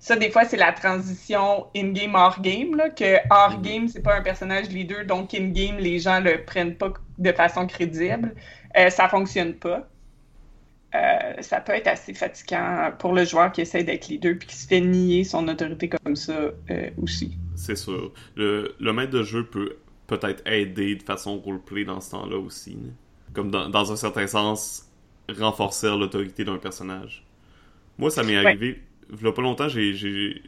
ça, des fois, c'est la transition in-game, hors-game, là, que hors-game, c'est pas un personnage leader, donc in-game, les gens le prennent pas de façon crédible. Euh, ça fonctionne pas. Euh, ça peut être assez fatigant pour le joueur qui essaie d'être leader puis qui se fait nier son autorité comme ça euh, aussi. C'est sûr. Le, le maître de jeu peut peut-être aider de façon roleplay dans ce temps-là aussi. Comme dans, dans un certain sens, renforcer l'autorité d'un personnage. Moi, ça m'est Ouais. arrivé. Il y a pas longtemps, j'ai.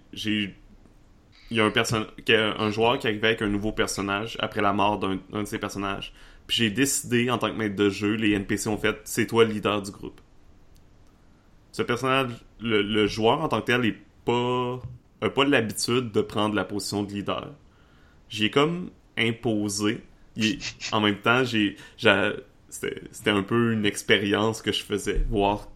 Il y a un, joueur qui arrivait avec un nouveau personnage après la mort d'un de ses personnages. Puis j'ai décidé, en tant que maître de jeu, les NPC ont fait c'est toi le leader du groupe. Ce personnage, le, joueur en tant que tel, est pas, a pas l'habitude de prendre la position de leader. J'ai comme imposé. En même temps, j'ai, c'était un peu une expérience que je faisais, voir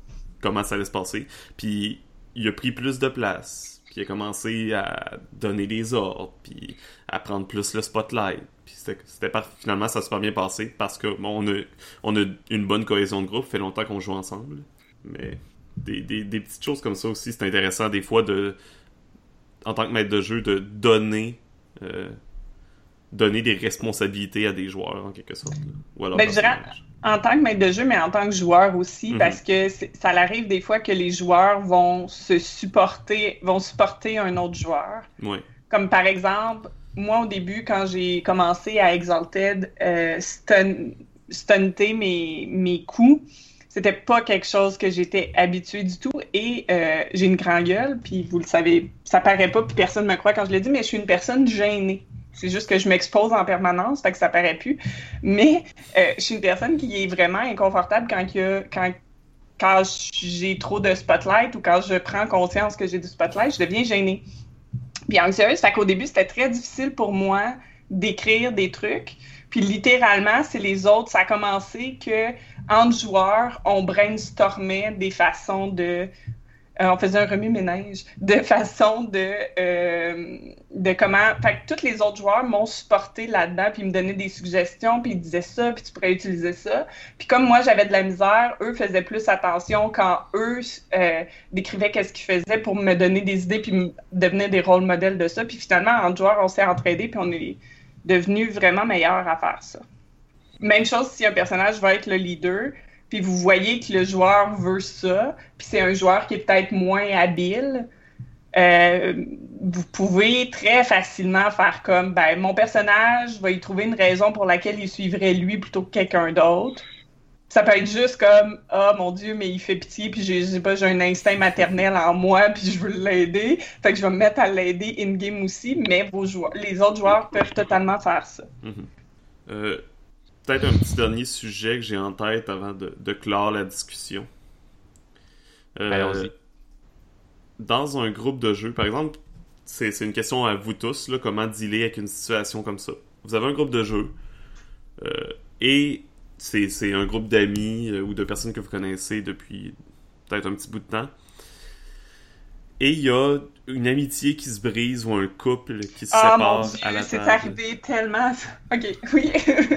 comment ça allait se passer. Puis il a pris plus de place. Puis il a commencé à donner des ordres, puis à prendre plus le spotlight. Puis c'était, par- finalement ça s'est super bien passé parce que bon, on a, on a une bonne cohésion de groupe. Fait longtemps qu'on joue ensemble. Mais des, des, des petites choses comme ça aussi, c'est intéressant des fois de, en tant que maître de jeu, de donner, euh, donner des responsabilités à des joueurs en quelque sorte. là. Ou Ben, je dirais- personnage. En tant que maître de jeu, mais en tant que joueur aussi, Mhm. parce que ça arrive des fois que les joueurs vont se supporter, vont supporter un autre joueur. Ouais. Comme par exemple, moi au début, quand j'ai commencé à Exalted, euh, stun, stunter mes, mes coups, c'était pas quelque chose que j'étais habituée du tout. Et euh, j'ai une grande gueule, puis vous le savez, ça paraît pas, puis personne me croit quand je le dis, mais je suis une personne gênée. C'est juste que je m'expose en permanence, fait que ça paraît plus. Mais euh, je suis une personne qui est vraiment inconfortable quand, j'ai trop de spotlight ou quand je prends conscience que j'ai du spotlight, je deviens gênée. Puis anxieuse, fait qu'au début, c'était très difficile pour moi d'écrire des trucs. Puis littéralement, c'est les autres. Ça a commencé que entre joueurs, on brainstormait des façons de. Euh, on faisait un remue-ménage de façon de, euh, de comment. Fait que tous les autres joueurs m'ont supporté là-dedans, puis ils me donnaient des suggestions, puis ils disaient ça, puis tu pourrais utiliser ça. Puis comme moi, j'avais de la misère, eux faisaient plus attention quand eux euh, décrivaient qu'est-ce qu'ils faisaient pour me donner des idées, puis me devenir des rôles modèles de ça. Puis finalement, entre joueurs, on s'est entraidés, puis on est devenus vraiment meilleurs à faire ça. Même chose si un personnage va être le leader, puis vous voyez que le joueur veut ça, puis c'est un joueur qui est peut-être moins habile, euh, vous pouvez très facilement faire comme, ben, mon personnage va y trouver une raison pour laquelle il suivrait lui plutôt que quelqu'un d'autre. Ça peut être juste comme, ah mon Dieu, mais il fait pitié, puis j'ai, pas, un instinct maternel en moi, puis je veux l'aider. Fait que je vais me mettre à l'aider in-game aussi, mais vos joueurs, les autres joueurs peuvent totalement faire ça. Mhm. Euh, peut-être un petit dernier sujet que j'ai en tête avant de, de clore la discussion. Euh, Allons-y. dans un groupe de jeu, par exemple, c'est une question à vous tous, là, comment dealer avec une situation comme ça. Vous avez un groupe de jeu euh, et c'est c'est un groupe d'amis euh, ou de personnes que vous connaissez depuis peut-être un petit bout de temps. Et il y a une amitié qui se brise ou un couple qui se Ah mon sépare à la dieu, c'est arrivé tellement. Ok, oui.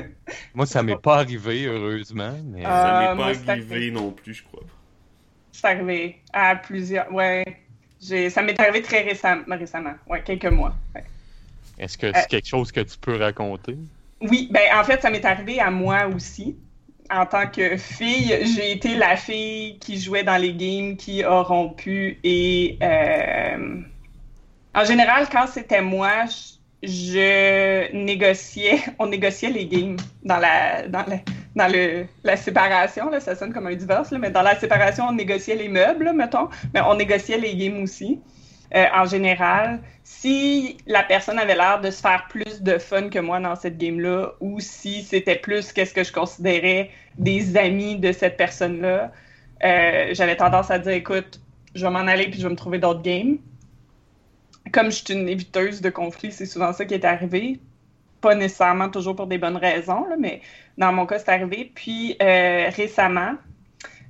[LAUGHS] Moi, ça m'est pas arrivé, heureusement, mais... Ah. Ça Euh, m'est pas arrivé arrivé. non plus, je crois. c'est arrivé à plusieurs. Ouais. Ça m'est arrivé très récemment. récemment. Ouais, quelques mois. Ouais. Est-ce que Euh, c'est quelque chose que tu peux raconter? Oui, ben en fait, ça m'est arrivé à moi aussi. En tant que fille, j'ai été la fille qui jouait dans les games qui a rompu et euh, en général, quand c'était moi, je, négociais, [LAUGHS] on négociait les games dans la dans la, dans la séparation, ça sonne comme un divorce, mais dans la séparation, on négociait les meubles, mettons, mais on négociait les games aussi. Euh, en général, si la personne avait l'air de se faire plus de fun que moi dans cette game-là, ou si c'était plus qu'est-ce que je considérais des amis de cette personne-là, euh, j'avais tendance à dire, écoute, je vais m'en aller puis je vais me trouver d'autres games. Comme je suis une éviteuse de conflits, c'est souvent ça qui est arrivé. Pas nécessairement toujours pour des bonnes raisons, là, mais dans mon cas, c'est arrivé. Puis euh, récemment,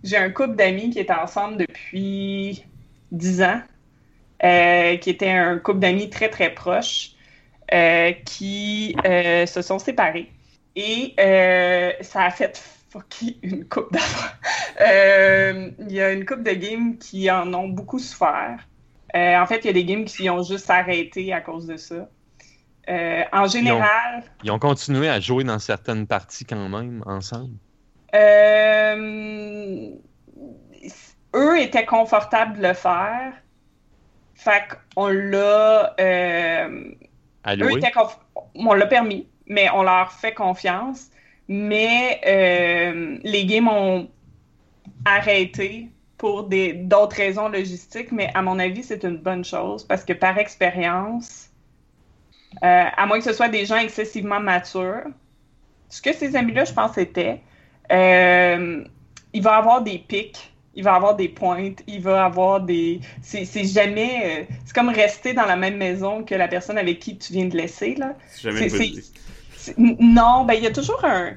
j'ai un couple d'amis qui étaient ensemble depuis 10 ans euh, qui était un couple d'amis très, très proches, euh, qui euh, se sont séparés. Et ça a fait fucker une coupe d'affaires. [LAUGHS] Il y a une coupe de games qui en ont beaucoup souffert. En fait, il y a des games qui ont juste arrêté à cause de ça. En général, Ils ont continué à jouer dans certaines parties quand même, ensemble? Euh, eux étaient confortables de le faire. Fait qu'on l'a. euh, eux conf- On l'a permis, mais on leur fait confiance. Mais euh, les games ont arrêté pour d'autres raisons logistiques, mais à mon avis, c'est une bonne chose parce que par expérience, euh, à moins que ce soit des gens excessivement matures, ce que ces amis-là, je pense, étaient, il va avoir des pics, il va avoir des pointes, il va avoir des. C'est jamais. euh, c'est comme rester dans la même maison que la personne avec qui tu viens de laisser, là. Jamais Non, ben il y a toujours un.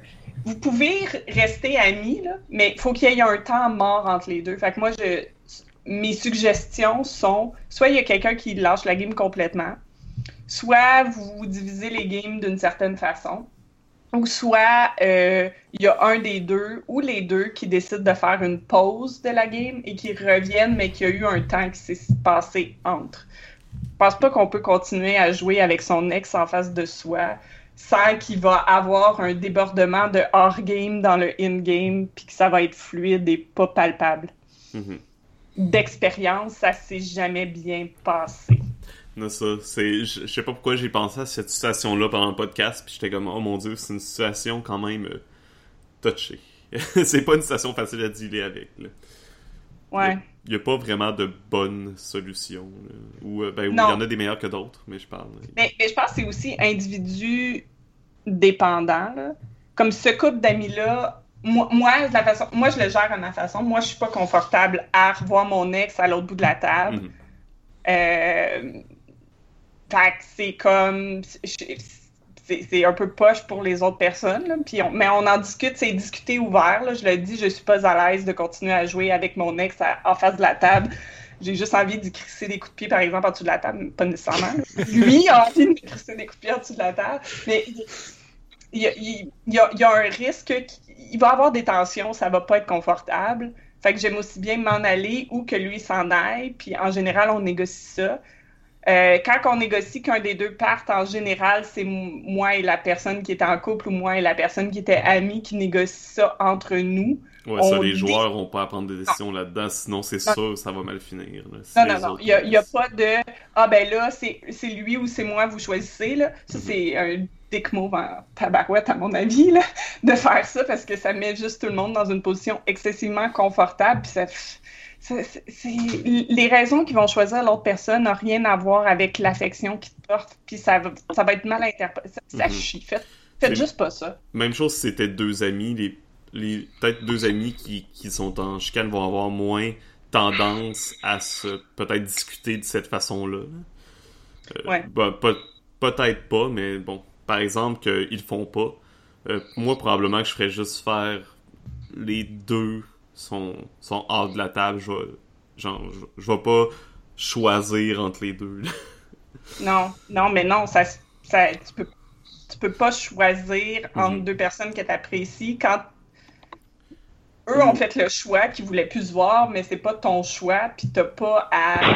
Vous pouvez rester amis, là, mais il faut qu'il y ait un temps mort entre les deux. Fait que moi, je... mes suggestions sont soit il y a quelqu'un qui lâche la game complètement, soit vous divisez les games d'une certaine façon, ou soit euh, il y a un des deux ou les deux qui décident de faire une pause de la game et qui reviennent, mais qu'il y a eu un temps qui s'est passé entre. Je pense pas qu'on peut continuer à jouer avec son ex en face de soi sans qu'il va avoir un débordement de hors-game dans le in-game, puis que ça va être fluide et pas palpable. Mhm. D'expérience, ça s'est jamais bien passé. Ça, c'est, je, je sais pas pourquoi j'ai pensé à cette situation-là pendant le podcast, puis j'étais comme, oh mon dieu, c'est une situation quand même euh, touchée. [LAUGHS] c'est pas une situation facile à dealer avec. Là. Ouais. Il y a pas vraiment de bonne solution. Ou, euh, ben, oui, il y en a des meilleures que d'autres, mais je parle. Mais, mais je pense que c'est aussi individu dépendant. là. Comme ce couple d'amis-là, moi, moi, la façon, moi, je le gère à ma façon. Moi, je suis pas confortable à revoir mon ex à l'autre bout de la table. Mhm. Euh, fait que c'est comme. c'est- un peu poche pour les autres personnes, là. Puis on- mais on en discute, c'est discuter ouvert. Là. Je le dis, je suis pas à l'aise de continuer à jouer avec mon ex à- en face de la table. J'ai juste envie d'y crisser des coups de pied, par exemple, en dessous de la table. Pas nécessairement. [LAUGHS] Lui a envie de crisser des coups de pied en dessous de la table. Mais il y a, il y a- il y a un risque qu'il va avoir des tensions, ça va pas être confortable. Fait que j'aime aussi bien m'en aller ou que lui s'en aille. Puis en général, on négocie ça. Euh, quand on négocie qu'un des deux parte, en général, c'est moi et la personne qui était en couple ou moi et la personne qui était amie qui négocie ça entre nous. Ouais, ça, les joueurs ont pas à prendre des décisions là-dedans, sinon c'est sûr ça va mal finir. là. Non, non, non. Il n'y a, pas de Ah, ben là, c'est lui ou c'est moi, vous choisissez. Là. Ça, c'est un dick move en tabarouette, à mon avis, là, de faire ça parce que ça met juste tout le monde dans une position excessivement confortable. Puis ça. Les raisons qu'ils vont choisir l'autre personne n'ont rien à voir avec l'affection qu'ils te portent, puis ça va, ça va être mal interprété. Ça, ça Mhm. chie. Faites, Faites juste pas ça. Même chose si c'était deux amis, les, les peut-être deux amis qui, qui sont en chicane vont avoir moins tendance à se peut-être discuter de cette façon-là. Euh, Ouais. bah, peut- peut-être pas, mais bon, par exemple qu'ils le font pas. euh, moi probablement que je ferais juste faire les deux sont sont hors de la table. Je vais genre je, vais pas choisir entre les deux. là. Non, non, mais non, ça, ça, tu peux, tu peux pas choisir entre Mhm. deux personnes que tu apprécies quand eux ont fait le choix qu'ils voulaient plus se voir, mais c'est pas ton choix, puis t'as pas à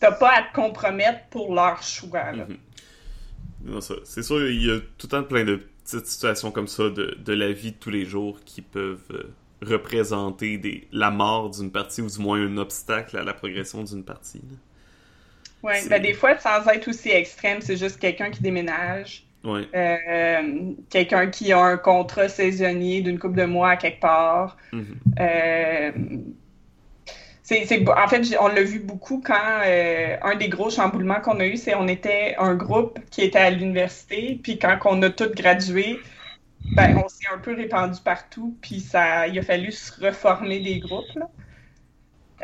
t'as pas à te compromettre pour leur choix. Mhm. Ça, c'est sûr, il y a tout le temps plein de petites situations comme ça de, de la vie de tous les jours qui peuvent euh, représenter des, la mort d'une partie ou du moins un obstacle à la progression d'une partie. C'est- ben des fois, sans être aussi extrême, c'est juste quelqu'un qui déménage, Ouais. euh, quelqu'un qui a un contrat saisonnier d'une couple de mois à quelque part. Euh, c'est, c'est- en fait, on l'a vu beaucoup quand euh, un des gros chamboulements qu'on a eu, c'est on était un groupe qui était à l'université, puis quand on a tous gradué, ben, on s'est un peu répandu partout, puis ça, il a fallu se reformer des groupes.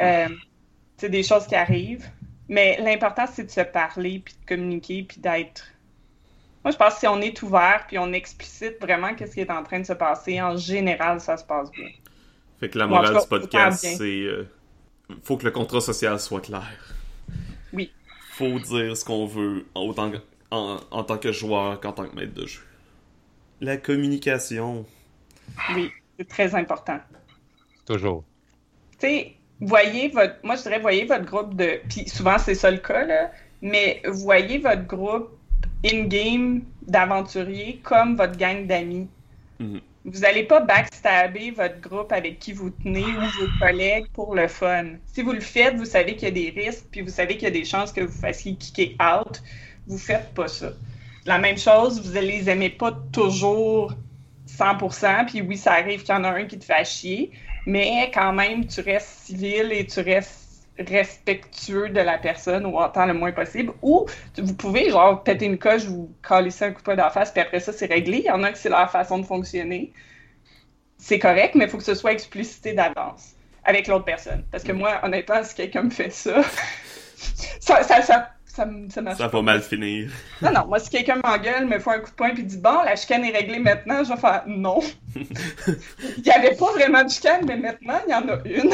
Euh, c'est des choses qui arrivent, mais l'important c'est de se parler, puis de communiquer, puis d'être. Moi, je pense que si on est ouvert, puis on explicite vraiment qu'est-ce qui est en train de se passer, en général, ça se passe bien. Fait que la Bon, morale tout du cas, podcast, c'est euh, faut que le contrat social soit clair. Oui. Faut dire ce qu'on veut autant en, en tant que joueur qu'en tant que maître de jeu. La communication. Oui, c'est très important. Toujours. Tu sais, voyez votre. Moi, je dirais, voyez votre groupe de. Puis souvent, c'est ça le cas, là. Mais voyez votre groupe in-game d'aventuriers comme votre gang d'amis. Mhm. Vous n'allez pas backstabber votre groupe avec qui vous tenez ou vos collègues pour le fun. Si vous le faites, vous savez qu'il y a des risques, puis vous savez qu'il y a des chances que vous fassiez kicker out. Vous faites pas ça. La même chose, vous ne les aimez pas toujours 100%, puis oui, ça arrive qu'il y en a un qui te fait chier, mais quand même, tu restes civil et tu restes respectueux de la personne ou autant le moins possible. Ou vous pouvez, genre, péter une coche, vous caler ça un coup de poing dans la face, puis après ça, c'est réglé. Il y en a que c'est leur façon de fonctionner. C'est correct, mais il faut que ce soit explicité d'avance avec l'autre personne. Parce que moi, honnêtement, si quelqu'un me fait ça, [LAUGHS] ça, ça, ça, ça, ça marche Ça va mal finir. non, non, moi, si quelqu'un m'engueule, me fait un coup de poing puis dit Bon, la chicane est réglée maintenant, je vais faire Non. [LAUGHS] il n'y avait pas vraiment de chicane, mais maintenant, il y en a une.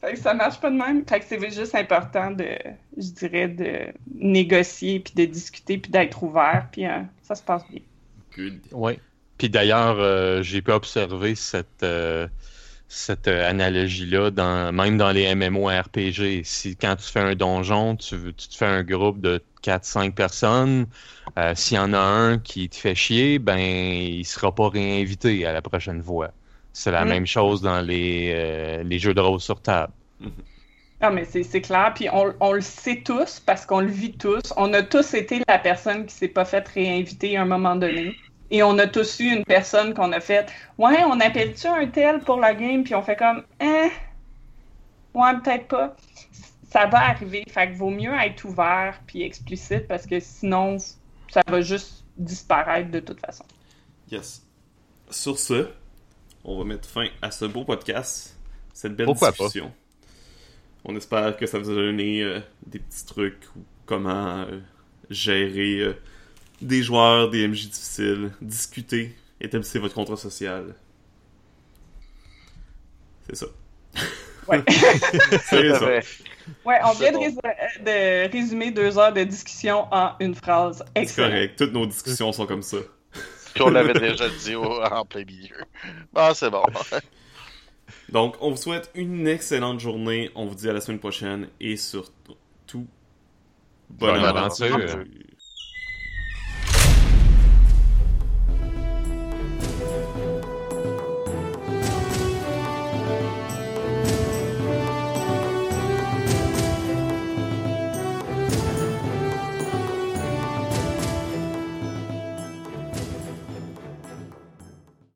fait que ça marche pas de même. Fait que c'est juste important de, je dirais, de négocier puis de discuter puis d'être ouvert, puis euh, ça se passe bien. Good. Oui. Puis d'ailleurs, euh, j'ai pu observer cette, euh, cette euh, analogie-là, dans, même dans les MMORPG. Si quand tu fais un donjon, tu, tu te fais un groupe de 4-5 personnes, euh, s'il y en a un qui te fait chier, ben il sera pas réinvité à la prochaine fois. C'est la Mm. même chose dans les, euh, les jeux de rôle sur table. Ah, mais c'est c'est clair, puis on, on le sait tous parce qu'on le vit tous. On a tous été la personne qui s'est pas faite réinviter à un moment donné. Et on a tous eu une personne qu'on a fait Ouais, on appelle-tu un tel pour la game? Puis on fait comme Eh, ouais, peut-être pas. Ça va arriver. Fait que vaut mieux être ouvert puis explicite parce que sinon, ça va juste disparaître de toute façon. Yes. Sur ce, on va mettre fin à ce beau podcast, cette belle Pourquoi pas? discussion. On espère que ça vous a donné euh, des petits trucs ou comment euh, gérer euh, des joueurs, des MJ difficiles, discuter, établissez votre contrat social. C'est ça. Ouais. [LAUGHS] C'est ça. Ouais, on vient de, bon. rés- de résumer deux heures de discussion en une phrase. C'est correct. Toutes nos discussions sont comme ça. Puis on l'avait déjà dit au- en plein milieu. Ah, c'est bon. [LAUGHS] Donc, on vous souhaite une excellente journée. On vous dit à la semaine prochaine et surtout, bonne Bonne aventure. aventure.